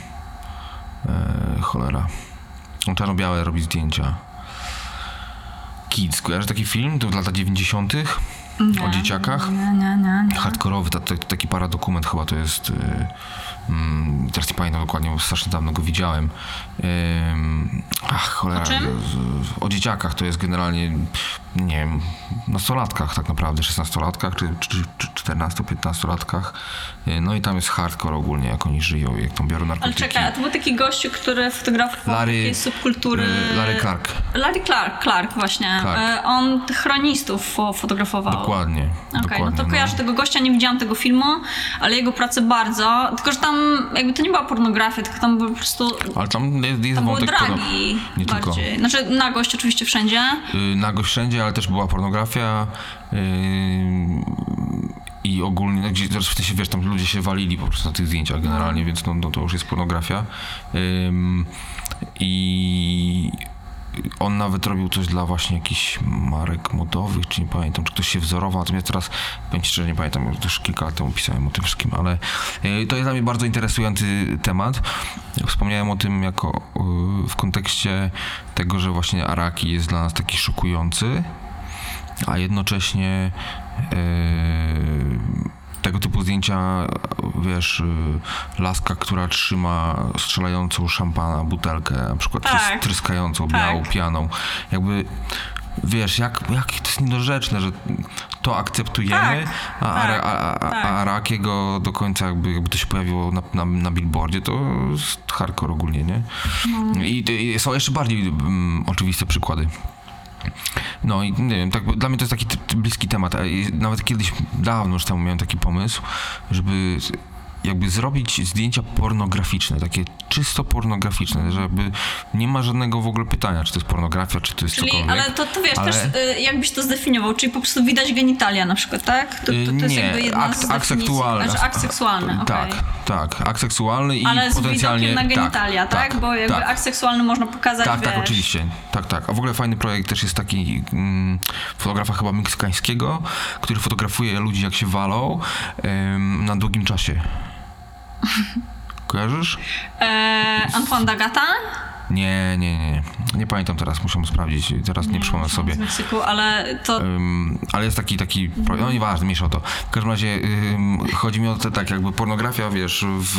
E, cholera. On czarno-białe robi zdjęcia. Kids, kojarzysz taki film? To lata 90. o dzieciakach? Nie, nie, nie. nie. Hardkorowy, ta, ta, taki paradokument chyba to jest. Yy, mm, teraz nie pamiętam dokładnie, bo strasznie dawno go widziałem. Ach, cholera. O czym? o dzieciakach to jest generalnie, nie wiem, nastolatkach tak naprawdę, 16-latkach czy, czy, czy 14-15-latkach. Yy, no i tam jest hardcore ogólnie, jak oni żyją, jak tam biorą Ale narkotyki. czekaj, a to był taki gościu, który fotografował Larry- takie subkultury... Larry Clark. Larry Clark, Clark właśnie. Clark. E, On chronistów fo- fotografował. Dokładnie. Okej, no dokładnie, to kojarzę tego gościa, nie widziałam tego filmu, ale jego pracę bardzo. Tylko, że tam jakby to nie była pornografia, tylko tam był po prostu... Ale tam jest, jest Tam wątek porno- dragi Nie tylko. bardziej. Znaczy nagość oczywiście wszędzie. Yy, nagość wszędzie, ale też była pornografia yy, i ogólnie, no, gdzie teraz w sensie, wiesz, tam ludzie się walili po prostu na tych zdjęciach generalnie, więc no, no to już jest pornografia. Ym, I on nawet robił coś dla właśnie jakichś marek modowych, czy nie pamiętam, czy ktoś się wzorował, natomiast teraz, powiem szczerze, nie pamiętam, już kilka lat temu pisałem o tym wszystkim, ale yy, to jest dla mnie bardzo interesujący temat. Wspomniałem o tym jako yy, w kontekście tego, że właśnie Araki jest dla nas taki szokujący, a jednocześnie yy, tego typu zdjęcia, wiesz, yy, laska, która trzyma strzelającą szampana butelkę, na przykład Tak. trys- tryskającą Tak. białą pianą, jakby wiesz, jak, jak to jest niedorzeczne, że to akceptujemy, Tak, a, a, tak, a, a, tak. a Arakiego do końca jakby, jakby to się pojawiło na, na, na billboardzie, to jest hardcore ogólnie, nie? No. I, I są jeszcze bardziej mm, oczywiste przykłady. No i nie wiem, tak, dla mnie to jest taki bliski temat. Nawet kiedyś, dawno już temu miałem taki pomysł, żeby jakby zrobić zdjęcia pornograficzne, takie czysto pornograficzne, żeby nie ma żadnego w ogóle pytania, czy to jest pornografia, czy to jest Czyli, cokolwiek. ale to, to wiesz, Ale- też y, jakbyś to zdefiniował, czyli po prostu widać genitalia na przykład, tak? To, to, to jest nie, jakby jedna akt, z akt seksualny. Znaczy akt seksualny. Tak, tak, akt seksualny i Ale z potencjalnie... widokiem na genitalia, tak? Bo jakby tak. akt seksualny można pokazać, Tak, wiesz... tak, oczywiście. Tak, tak. A w ogóle fajny projekt też jest taki mm, fotografa chyba meksykańskiego, który fotografuje ludzi jak się walą em, na długim czasie. Kojarzysz? E, Antoine Dagata? Nie, nie, nie. Nie pamiętam teraz, muszę sprawdzić. Teraz nie, przypomnę sobie. Z Meksyku, ale to... Ym, ale jest taki, taki, no nieważne, mniejsza o to. W każdym razie ym, chodzi mi o to tak jakby pornografia, wiesz, w,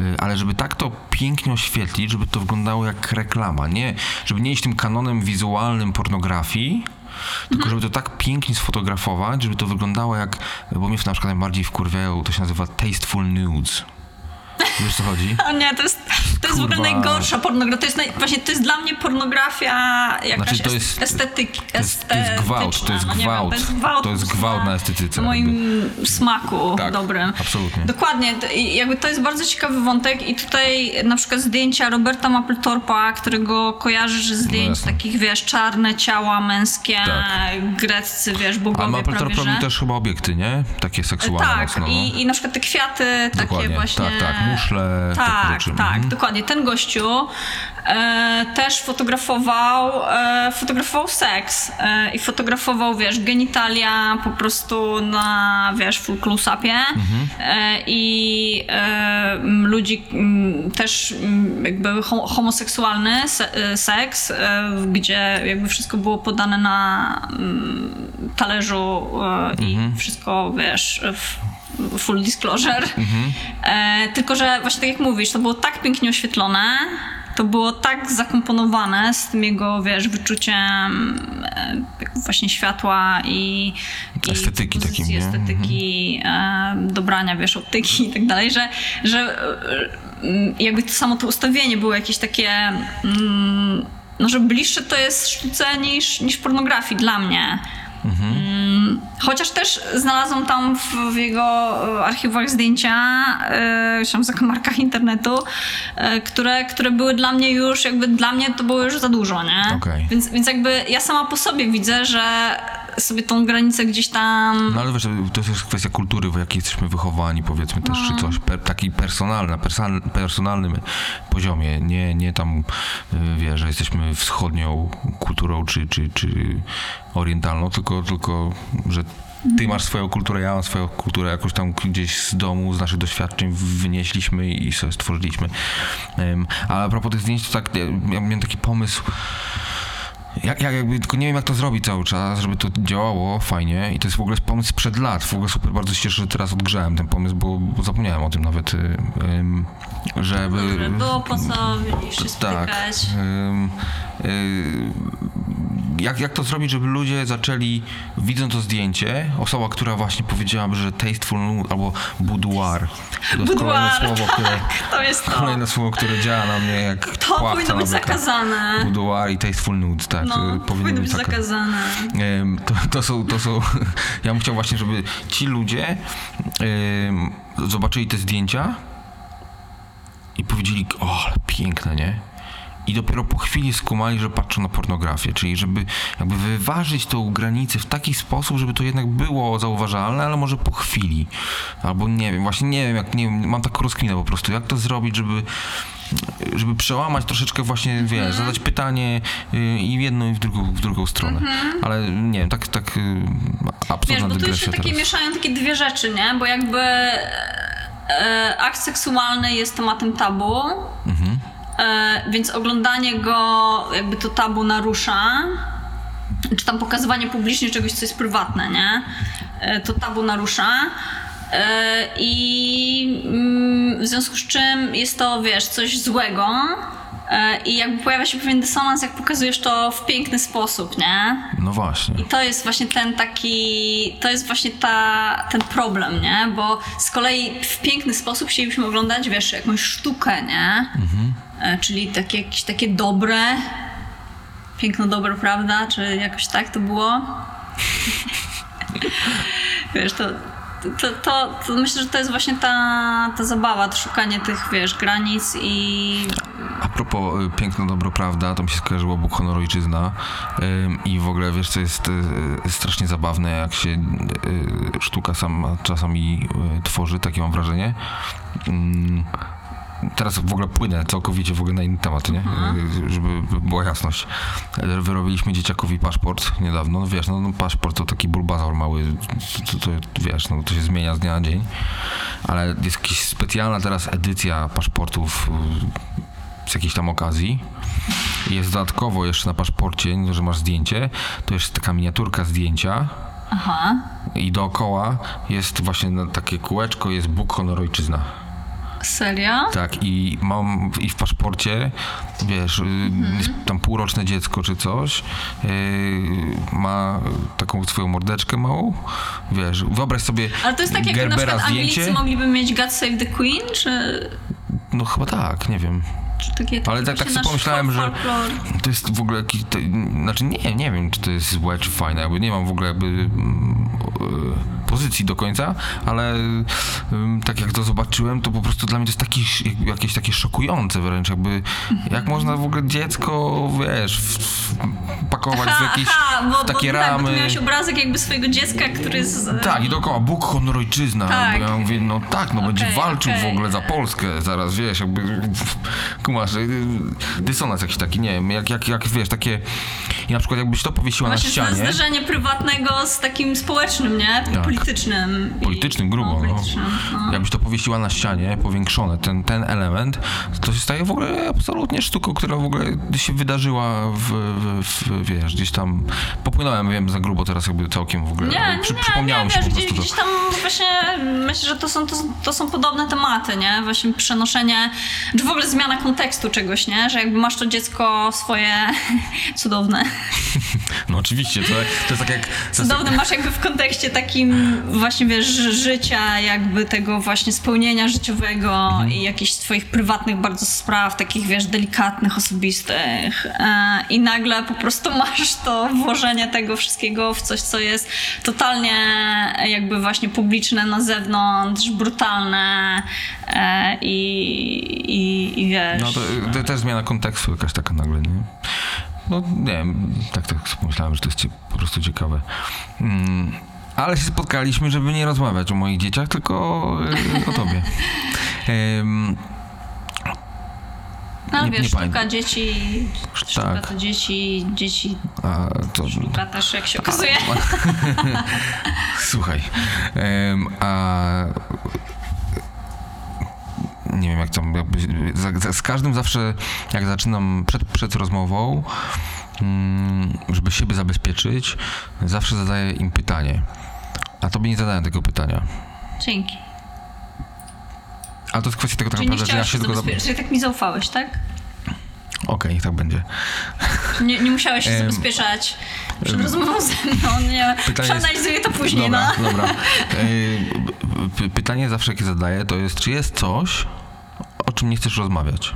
y, ale żeby tak to pięknie oświetlić, żeby to wyglądało jak reklama, nie, żeby nie iść tym kanonem wizualnym pornografii, tylko żeby to tak pięknie sfotografować, żeby to wyglądało jak, bo mnie na przykład najbardziej wkurwiają, to się nazywa tasteful nudes. Wiesz co chodzi? O nie, to jest, to jest w ogóle najgorsza pornografia. To jest naj, właśnie to jest dla mnie pornografia jakaś Znaczy, to es- jest- estetyki, To jest, to jest gwałt, to jest no nie wiem, gwałt, to jest gwałt, to jest gwałt na estetyce. W moim smaku Tak, dobrym. absolutnie. Dokładnie. To- jakby to jest bardzo ciekawy wątek i tutaj na przykład zdjęcia Roberta Mapplethorpa, którego kojarzysz z zdjęć jasne. takich, wiesz, czarne ciała męskie, Tak. greccy, wiesz, A bogowie Mapplethorpe prawie, że. robi też chyba obiekty, nie? Takie seksualne Tak, mocno. no. i, i na przykład te kwiaty takie Dokładnie, właśnie. tak, tak, muszle, takie Tak, tak, Mhm. dokładnie. Ten gościu e, też fotografował, e, fotografował seks e, i fotografował, wiesz, genitalia po prostu na, wiesz, full close-upie Mhm. e, i e, m, ludzi m, też m, jakby ho- homoseksualny se, e, seks, gdzie jakby wszystko było podane na mm, talerzu i Mhm. wszystko, wiesz, w, full disclosure. E, tylko, że właśnie tak jak mówisz, to było tak pięknie oświetlone, to było tak zakomponowane z tym jego, wiesz, wyczuciem e, właśnie światła i, i Estetyki takim, nie? estetyki, e, dobrania, wiesz, optyki i tak dalej, że, że e, jakby to samo to ustawienie było jakieś takie mm, no, że bliższe to jest sztuce niż, niż pornografii dla mnie. Mm, Chociaż też znalazłam tam w, w jego e, archiwach zdjęcia, gdzieś tam w zakamarkach internetu, e, które, które były dla mnie już, jakby dla mnie to było już za dużo, nie? Okej. Więc, więc jakby ja sama po sobie widzę, że sobie tą granicę gdzieś tam... No ale wiesz, to jest kwestia kultury, w jakiej jesteśmy wychowani, powiedzmy też, No. czy coś, per, taki personalny, na personalnym poziomie, nie, nie tam, y, wiesz, że jesteśmy wschodnią kulturą, czy, czy, czy orientalną, tylko, tylko, że ty masz swoją kulturę, ja mam swoją kulturę, jakoś tam gdzieś z domu, z naszych doświadczeń wynieśliśmy i sobie stworzyliśmy. Em, Ale a propos tych zdjęć, to tak, ja ja miałem taki pomysł, jak, jak jakby, tylko nie wiem jak to zrobić cały czas, żeby to działało fajnie i to jest w ogóle pomysł sprzed lat. W ogóle super, bardzo się cieszę, że teraz odgrzałem ten pomysł, bo, bo zapomniałem o tym nawet, y, ym, żeby... Dobrze, było po co się Tak. Ym, y, jak, jak to zrobić, żeby ludzie zaczęli, widząc to zdjęcie, osoba, która właśnie powiedziałaby, że tasteful albo boudoir. To jest kolejne Boudoir, słowo, które, To jest to. kolejne słowo, które działa na mnie jak To powinno być zakazane. Boudoir i tasteful nude, tak. No, y, powinno być taka- zakazane. To, to są, to są, <laughs> ja bym chciał właśnie, żeby ci ludzie em, zobaczyli te zdjęcia i powiedzieli, o, ale piękne, nie? I dopiero po chwili skumali, że patrzą na pornografię, czyli żeby jakby wyważyć tą granicę w taki sposób, żeby to jednak było zauważalne, ale może po chwili. Albo nie wiem, właśnie nie wiem, jak nie wiem, mam taką rozkminę po prostu, jak to zrobić, żeby żeby przełamać troszeczkę właśnie, wiesz, Mhm. zadać pytanie y, i w jedną i w drugą, w drugą stronę. Ale nie wiem, tak, tak y, Wiesz, absurdna bo tu się takie teraz. mieszają takie dwie rzeczy, nie? Bo jakby e, akt seksualny jest tematem tabu, Mhm. e, więc oglądanie go jakby to tabu narusza, czy tam pokazywanie publicznie czegoś, co jest prywatne, nie? E, to tabu narusza. E, I mm, w związku z czym jest to, wiesz, coś złego. E, I jakby pojawia się pewien dysonans, jak pokazujesz to w piękny sposób, nie? No właśnie. I to jest właśnie ten taki, to jest właśnie ta, ten problem, nie? Bo z kolei w piękny sposób chcielibyśmy oglądać, wiesz, jakąś sztukę, nie? E, Czyli takie, jakieś takie dobre, piękno dobre, prawda? Czy jakoś tak to było? <laughs> wiesz, to, to, to, to myślę, że to jest właśnie ta, ta zabawa, to szukanie tych, wiesz, granic i A propos y, piękno, dobro, prawda, to mi się skojarzyło Bóg, honor, ojczyzna i w ogóle, wiesz, co jest y, strasznie zabawne, jak się y, sztuka sama czasami tworzy, takie mam wrażenie. Teraz w ogóle płynę całkowicie w ogóle na inny temat, nie? Y, Żeby była jasność. Wyrobiliśmy dzieciakowi paszport niedawno. No wiesz, no, no paszport to taki bulbazaur mały, to, to, wiesz, no to się zmienia z dnia na dzień. Ale jest jakaś specjalna teraz edycja paszportów y, z jakiejś tam okazji. Jest dodatkowo jeszcze na paszporcie, to, że masz zdjęcie, to jest taka miniaturka zdjęcia aha, i dookoła jest właśnie takie kółeczko, jest Bóg, honor, ojczyzna. Serio? Tak, i mam i w paszporcie, wiesz, y, jest tam półroczne dziecko czy coś, yy, ma taką swoją mordeczkę małą, wiesz, wyobraź sobie Ale to jest tak, jak na przykład Anglicy mogliby mieć God Save the Queen, czy, No chyba tak, nie wiem. Czy takie, Ale tak- tak sobie pomyślałem, że-? To jest w ogóle jakiś, to, znaczy nie, nie wiem, czy to jest złe, czy fajne, jakby nie mam w ogóle jakby mm, pozycji do końca, ale tak jak to zobaczyłem, to po prostu dla mnie to jest taki, jakieś takie szokujące wręcz, jakby jak można w ogóle dziecko, wiesz, w, w, pakować w jakieś aha, bo, w takie bo, tak, bo ramy. tu miałeś obrazek jakby swojego dziecka, który jest... Tak, i dookoła Bóg, honor, ojczyzna. Tak. Ja mówię, no tak, no będzie Okej, walczył w okej. ogóle za Polskę zaraz, wiesz, jakby kumasz, y, dysonans jakiś taki, nie wiem, jak, jak, jak wiesz, takie i na przykład jakbyś to powiesiła Właśnie na ścianie. zderzenie prywatnego z takim społecznym, nie? Politycznym. I- Politycznym, grubo, no. politycznym, no. Jakbyś to powiesiła na ścianie, powiększone, ten, ten element, to się staje w ogóle absolutnie sztuką, która w ogóle się wydarzyła w, w, w wiesz, gdzieś tam, popłynąłem, wiem, za grubo teraz jakby całkiem w ogóle, Nie, nie, Przy, nie, przypomniało nie, mi się wiesz, po gdzieś, prostu gdzieś to. tam właśnie myślę, że to są, to, to są podobne tematy, nie? Właśnie przenoszenie, czy w ogóle zmiana kontekstu czegoś, nie? Że jakby masz to dziecko swoje <laughs> cudowne. <laughs> No oczywiście, to, to jest tak jak... Jest Cudowne masz jakby w kontekście takim właśnie, wiesz, ży- życia, jakby tego właśnie spełnienia życiowego Mhm. i jakichś twoich prywatnych bardzo spraw, takich, wiesz, delikatnych, osobistych. E, I nagle po prostu <laughs> masz to włożenie tego wszystkiego w coś, co jest totalnie jakby właśnie publiczne na zewnątrz, brutalne e, i, i, i wiesz... No to, to też zmiana kontekstu jakaś taka nagle, nie? No nie wiem, tak tak pomyślałem, że to jest po prostu ciekawe. Mm, ale się spotkaliśmy, żeby nie rozmawiać o moich dzieciach, tylko y, o tobie. <laughs> Ym, No nie- wiesz, nie sztuka pamiętam. dzieci, sztuka Tak. to dzieci, dzieci a to, sztuka też, jak się okazuje. <laughs> <laughs> Słuchaj, em, a nie wiem jak tam, jakby, za, z każdym zawsze, jak zaczynam przed, przed rozmową, mm, żeby siebie zabezpieczyć, zawsze zadaję im pytanie. A tobie nie zadałem tego pytania. Dzięki. Ale to jest kwestia tego tak Czyli naprawdę, że ja się tylko... Okej, czyli tak mi zaufałeś, tak? niech tak będzie. Nie, nie musiałeś się zabezpieczać przed rozmową ze mną, nie. Pytanie jest- Przeanalizuję to później, dobra, no. Dobra, p- Pytanie zawsze, jakie zadaję, to jest, czy jest coś, czym nie chcesz rozmawiać?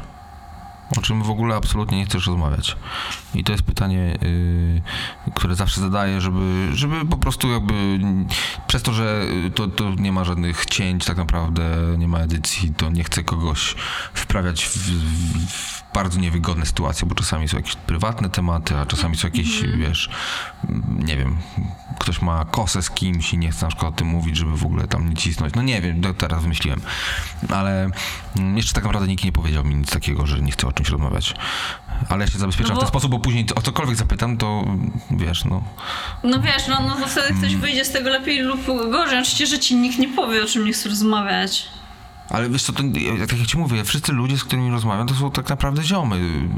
O czym w ogóle absolutnie nie chcesz rozmawiać. I to jest pytanie, yy, które zawsze zadaję, żeby, żeby po prostu jakby przez to, że to, to nie ma żadnych cięć tak naprawdę, nie ma edycji, to nie chcę kogoś wprawiać w, w, w bardzo niewygodne sytuacje, bo czasami są jakieś prywatne tematy, a czasami są jakieś, wiesz, mm, nie wiem, ktoś ma kosę z kimś i nie chce na przykład o tym mówić, żeby w ogóle tam nie cisnąć. No nie wiem, teraz wymyśliłem. Ale mm, jeszcze tak naprawdę nikt nie powiedział mi nic takiego, że nie chce o czymś rozmawiać. Ale ja się zabezpieczam No w bo- ten sposób, bo później o cokolwiek zapytam, to mm, wiesz, no. No wiesz, no, no wtedy ktoś wyjdzie z tego lepiej lub gorzej. Oczywiście, że ci nikt nie powie, o czym nie chce rozmawiać. Ale wiesz co, to, tak jak ci mówię, wszyscy ludzie, z którymi rozmawiam, to są tak naprawdę ziomy.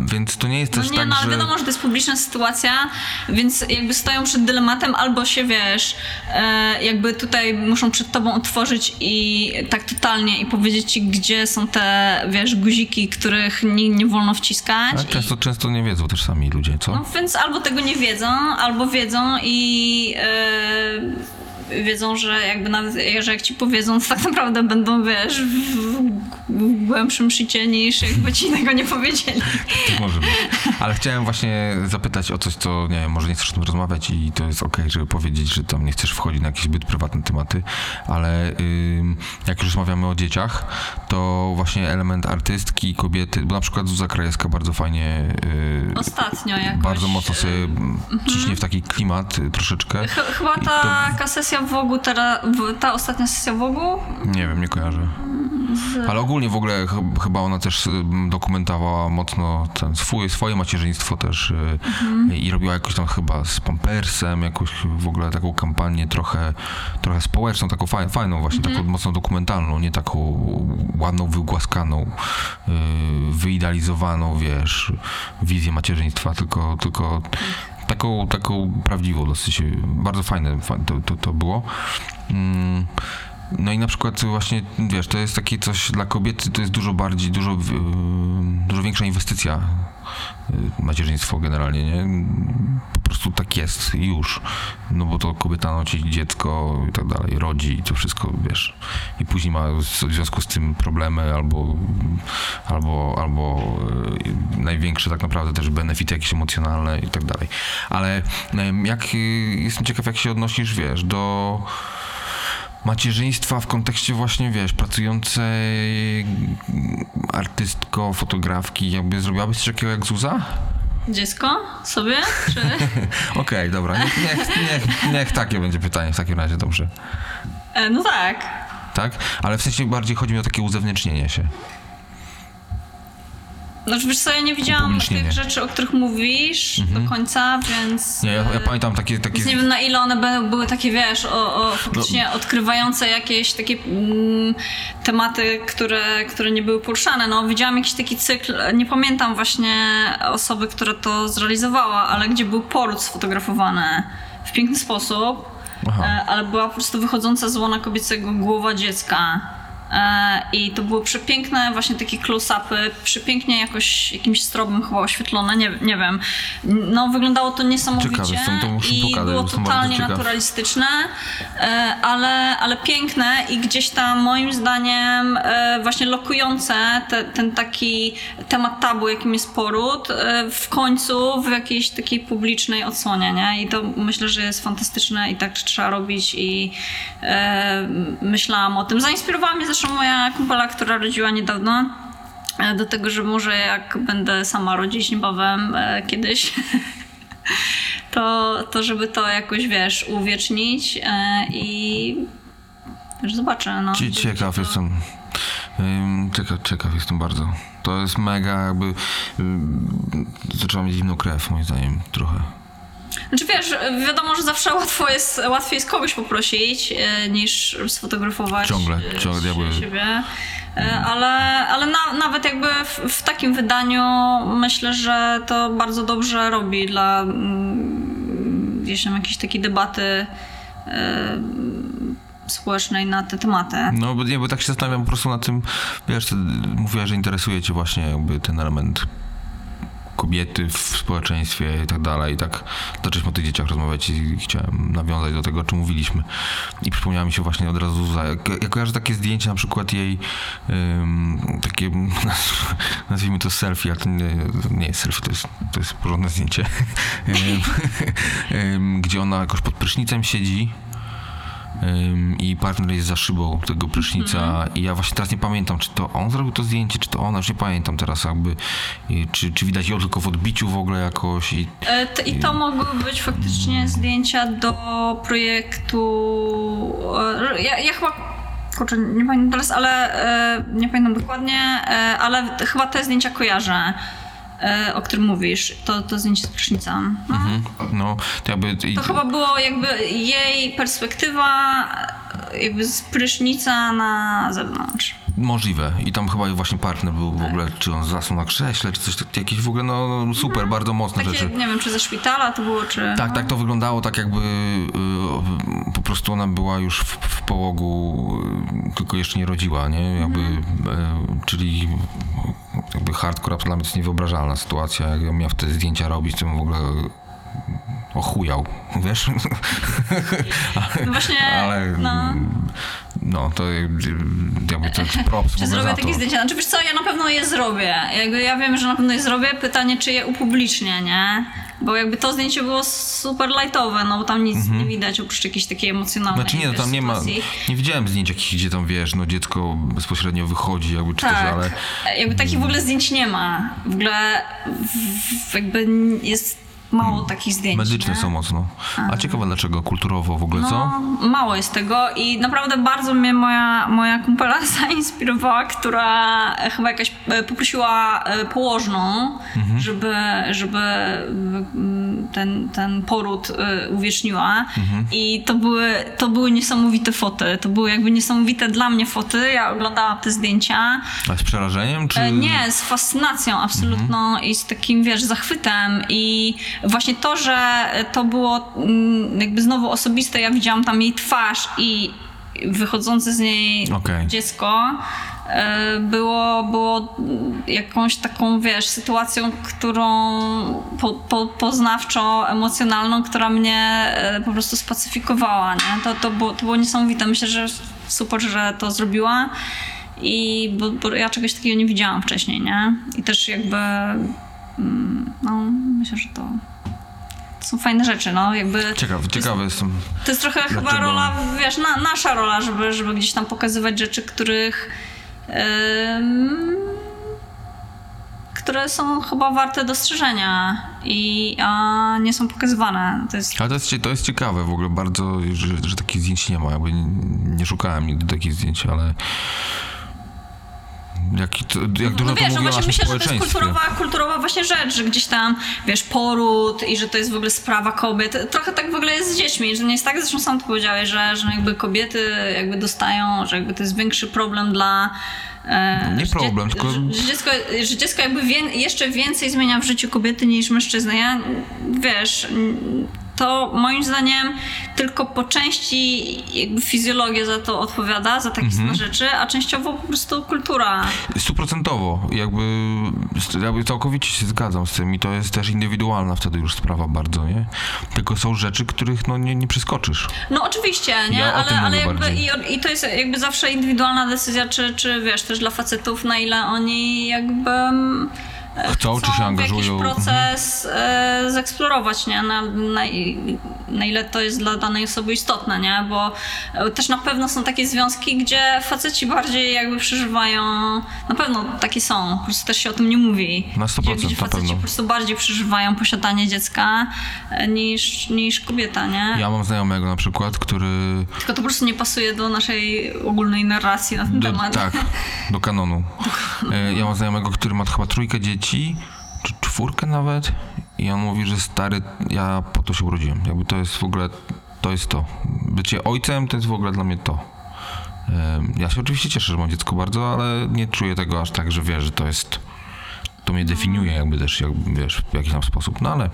Więc to nie jest No też nie, tak, no ale że... wiadomo, że to jest publiczna sytuacja, więc jakby stoją przed dylematem, albo się wiesz, e, jakby tutaj muszą przed tobą otworzyć i tak totalnie i powiedzieć ci, gdzie są te, wiesz, guziki, których nie, nie wolno wciskać. Ale i, często, często nie wiedzą też sami ludzie, co? no więc albo tego nie wiedzą, albo wiedzą i e, wiedzą, że jakby nawet, że jak ci powiedzą, to tak naprawdę będą, wiesz, w, w głębszym szycie niż jakby ci tego nie powiedzieli. Tak może być. Ale chciałem właśnie zapytać o coś, co nie wiem, może nie chcesz o tym rozmawiać i to jest okej, żeby powiedzieć, że tam nie chcesz wchodzić na jakieś zbyt prywatne tematy, ale jak już rozmawiamy o dzieciach, to właśnie element artystki, kobiety, bo na przykład Zuza Krajewska bardzo fajnie, yy, Ostatnio jakoś... bardzo mocno sobie Mhm. ciśnie w taki klimat y, troszeczkę. Ch- Chyba ta taka sesja Wogu teraz, w- ta ostatnia sesja Wogu, Nie wiem, nie kojarzę. Ale ogólnie w ogóle ch- chyba ona też y, dokumentowała mocno ten swój, swoje macierzyństwo też y, i robiła jakoś tam chyba z Pampersem, jakąś w ogóle taką kampanię trochę, trochę społeczną, taką faj, fajną właśnie, taką mocno dokumentalną, nie taką ładną, wygłaskaną, y, wyidealizowaną, wiesz, wizję macierzyństwa, tylko, tylko taką, taką prawdziwą dosyć, bardzo fajne fa- to, to, to było. Mm, no i na przykład właśnie, wiesz, to jest takie coś dla kobiety, to jest dużo bardziej, dużo, dużo większa inwestycja macierzyństwo generalnie, nie? Po prostu tak jest już. No bo to kobieta nosi dziecko i tak dalej, rodzi i to wszystko, wiesz. I później ma w związku z tym problemy albo, albo, albo yy, największe tak naprawdę też benefity jakieś emocjonalne i tak dalej. Ale jak, yy, jestem ciekaw, jak się odnosisz, wiesz, do macierzyństwa w kontekście właśnie, wiesz, pracującej artystko, fotografki, jakby zrobiłabyś coś takiego jak Zuza? dziecko sobie, czy... <laughs> Okej, dobra, niech, niech, niech, niech takie będzie pytanie w takim razie, dobrze. E, No tak. Tak? Ale w sensie bardziej chodzi mi o takie uzewnętrznienie się. Znaczy wiesz co, ja nie widziałam tych rzeczy, o których mówisz do końca, więc... Nie, ja, ja e, pamiętam takie... takie... Więc nie wiem na ile one będą, były takie, wiesz, o, o faktycznie odkrywające jakieś takie mm, tematy, które, które nie były poruszane. No, widziałam jakiś taki cykl, nie pamiętam właśnie osoby, która to zrealizowała, ale gdzie był poród sfotografowany w piękny sposób, Aha. e, ale była po prostu wychodząca z łona kobiecego głowa dziecka. E, I to były przepiękne właśnie takie close-upy, przepięknie jakoś jakimś strobem chyba oświetlone, nie, nie wiem. No wyglądało to niesamowicie Ciekawe, to muszę i pokazać, było totalnie naturalistyczne, e, ale, ale piękne i gdzieś tam moim zdaniem e, właśnie lokujące te, ten taki temat tabu, jakim jest poród, w końcu w jakiejś takiej publicznej odsłonie, nie? I to myślę, że jest fantastyczne i tak trzeba robić i myślałam o tym. Zainspirowała mnie zresztą moja kumpela, która rodziła niedawno e, do tego, że może jak będę sama rodzić niebawem e, kiedyś, <laughs> to, to żeby to jakoś, wiesz, uwiecznić e, i wiesz, zobaczę, no. Cie- Ciekaw jestem. Ym, Ciekaw, ciekaw jestem bardzo. To jest mega jakby... Zaczęła mieć zimną krew, moim zdaniem, trochę. Znaczy wiesz, wiadomo, że zawsze łatwo jest, łatwiej jest kogoś poprosić, e, niż sfotografować Ciągle, e, ciągle, siebie. E, Ale, ale na, nawet jakby w, w takim wydaniu myślę, że to bardzo dobrze robi dla mm, gdzieś tam jakiejś takiej debaty e, społecznej na te tematy. No, bo nie, bo tak się zastanawiam po prostu nad tym, wiesz, mówiłaś, że interesuje cię właśnie jakby ten element kobiety w społeczeństwie i tak dalej. I tak zaczęliśmy o tych dzieciach rozmawiać i chciałem nawiązać do tego, o czym mówiliśmy. I przypomniała mi się właśnie od razu Zuza. Jak, jak kojarzę takie zdjęcie, na przykład jej ym, takie, <laughs> nazwijmy to selfie, ale to nie, nie jest selfie, to jest, to jest porządne zdjęcie, <laughs> <laughs> gdzie ona jakoś pod prysznicem siedzi I partner jest za szybą tego prysznica i ja właśnie teraz nie pamiętam, czy to on zrobił to zdjęcie, czy to ona, już nie pamiętam teraz jakby, i, czy, czy widać ją tylko w odbiciu w ogóle jakoś i E, t- I to mogły być faktycznie zdjęcia do projektu. Ja, ja chyba. Kurczę, nie pamiętam teraz, ale e, nie pamiętam dokładnie, e, ale chyba te zdjęcia kojarzę, o którym mówisz. To, to zdjęcie z prysznica. No. no, to jakby... To chyba było jakby jej perspektywa, e, jakby z prysznica na zewnątrz. Możliwe. I tam chyba właśnie partner był w ogóle, czy on zasnął na krześle, czy coś takiego, jakieś w ogóle, no no, super, bardzo mocne Takie, rzeczy. nie wiem, czy ze szpitala to było, czy. Tak, tak to wyglądało, tak jakby y, po prostu ona była już w, w połogu, y, tylko jeszcze nie rodziła, nie? Jakby, y, czyli jakby hardcore, to dla mnie to jest niewyobrażalna sytuacja. Jak ja miał te zdjęcia robić, to w ogóle ochujał, wiesz? No właśnie, Ale no. No, to jakby to jest props Czy zrobię takie zdjęcia? Znaczy wiesz co, ja na pewno je zrobię. Jakby ja wiem, że na pewno je zrobię. Pytanie, czy je upublicznię, nie? Bo jakby to zdjęcie było super lightowe, no bo tam nic nie widać oprócz jakiejś takiej emocjonalnej Mhm. Znaczy nie, no tam nie ma, nie widziałem zdjęć jakichś, gdzie tam wiesz, no dziecko bezpośrednio wychodzi, jakby czy Tak, też, ale jakby takich w ogóle zdjęć nie ma. W ogóle w jakby jest mało takich zdjęć. medyczne nie? są mocno. A ciekawe dlaczego, kulturowo w ogóle, co? No, mało jest tego i naprawdę bardzo mnie moja, moja kumpela <laughs> zainspirowała, która chyba jakaś e, poprosiła e, położną, Mhm. żeby, żeby mm, ten, ten poród e, uwieczniła Mhm. i to były, to były niesamowite foty, to były jakby niesamowite dla mnie foty, ja oglądałam te zdjęcia, A z przerażeniem, czy... Nie, z fascynacją absolutną i z takim, wiesz, zachwytem i właśnie to, że to było mm, jakby znowu osobiste, ja widziałam tam jej twarz i wychodzące z niej Okej. dziecko e, było, było jakąś taką, wiesz, sytuacją, którą po, po, poznawczo, emocjonalną, która mnie e, po prostu spacyfikowała, nie? To, to, było, to było niesamowite. Myślę, że super, że to zrobiła i bo, bo ja czegoś takiego nie widziałam wcześniej, nie? I też jakby mm, no, myślę, że to są fajne rzeczy, no, jakby Ciekawe, ciekawe jestem. to jest trochę chyba Dlaczego? rola, wiesz, na, nasza rola, żeby, żeby gdzieś tam pokazywać rzeczy, których które są chyba warte dostrzeżenia i a nie są pokazywane. To jest Ale to jest, to jest ciekawe w ogóle bardzo, że, że takich zdjęć nie ma. Jakby nie, nie szukałem nigdy takich zdjęć, ale jak, to, jak dużo no to wiesz, no mówi o właśnie myślę, że to jest kulturowa, kulturowa właśnie rzecz, że gdzieś tam, wiesz, poród i że to jest w ogóle sprawa kobiet. Trochę tak w ogóle jest z dziećmi, że nie jest tak, zresztą sam to powiedziałeś, że, że jakby kobiety jakby dostają, że jakby to jest większy problem dla e, Nie że dzie- problem, tylko- Że, że, dziecko, że dziecko jakby wie, jeszcze więcej zmienia w życiu kobiety niż mężczyzny. Ja, wiesz, to moim zdaniem tylko po części jakby fizjologia za to odpowiada, za takie Mhm. rzeczy, a częściowo po prostu kultura. Stuprocentowo, jakby, jakby całkowicie się zgadzam z tym i to jest też indywidualna wtedy już sprawa bardzo, nie? Tylko są rzeczy, których no nie, nie przeskoczysz. No oczywiście, nie? Ja ale ale jakby i, i to jest jakby zawsze indywidualna decyzja, czy, czy wiesz, też dla facetów, na ile oni jakby mm, Chcą, czy się angażują. w jakiś proces e, zeksplorować, nie? Na, na, na ile to jest dla danej osoby istotne, nie? Bo e, też na pewno są takie związki, gdzie faceci bardziej jakby przeżywają, na pewno takie są, po prostu też się o tym nie mówi. Na 100% gdzie, gdzie faceci pewno. po prostu bardziej przeżywają posiadanie dziecka e, niż, niż kobieta, nie? Ja mam znajomego na przykład, który... Tylko to po prostu nie pasuje do naszej ogólnej narracji na ten Do, temat. tak, do kanonu. <laughs> E, Ja mam znajomego, który ma chyba trójkę dzieci, czy czwórkę nawet i on mówi, że stary, ja po to się urodziłem. Jakby to jest w ogóle, to jest to. Bycie ojcem to jest w ogóle dla mnie to. Ja się oczywiście cieszę, że mam dziecko bardzo, ale nie czuję tego aż tak, że wiesz, że to jest to mnie definiuje jakby też, jakby, wiesz, w jakiś tam sposób, no ale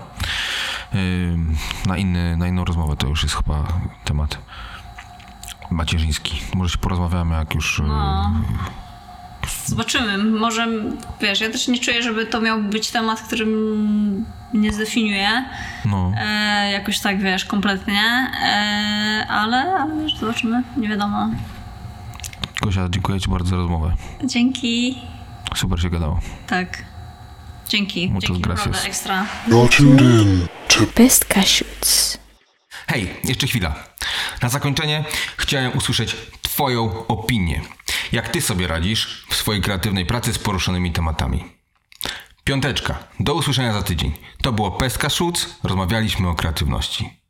na, inny, na inną rozmowę to już jest chyba temat macierzyński. Może się porozmawiamy, jak już... No. Zobaczymy. Może, wiesz, ja też nie czuję, żeby to miał być temat, który m- mnie zdefiniuje. No. E, jakoś tak, wiesz, kompletnie. E, ale, ale wiesz, zobaczymy. Nie wiadomo. Gosia, dziękuję Ci bardzo za rozmowę. Dzięki. Super się gadało. Tak. Dzięki. Muchas Dzięki gracias. ekstra. Best Cashews. Hej, jeszcze chwila. Na zakończenie chciałem usłyszeć Twoją opinię. Jak Ty sobie radzisz w swojej kreatywnej pracy z poruszonymi tematami? Piąteczka. Do usłyszenia za tydzień. To było Peska Szuc. Rozmawialiśmy o kreatywności.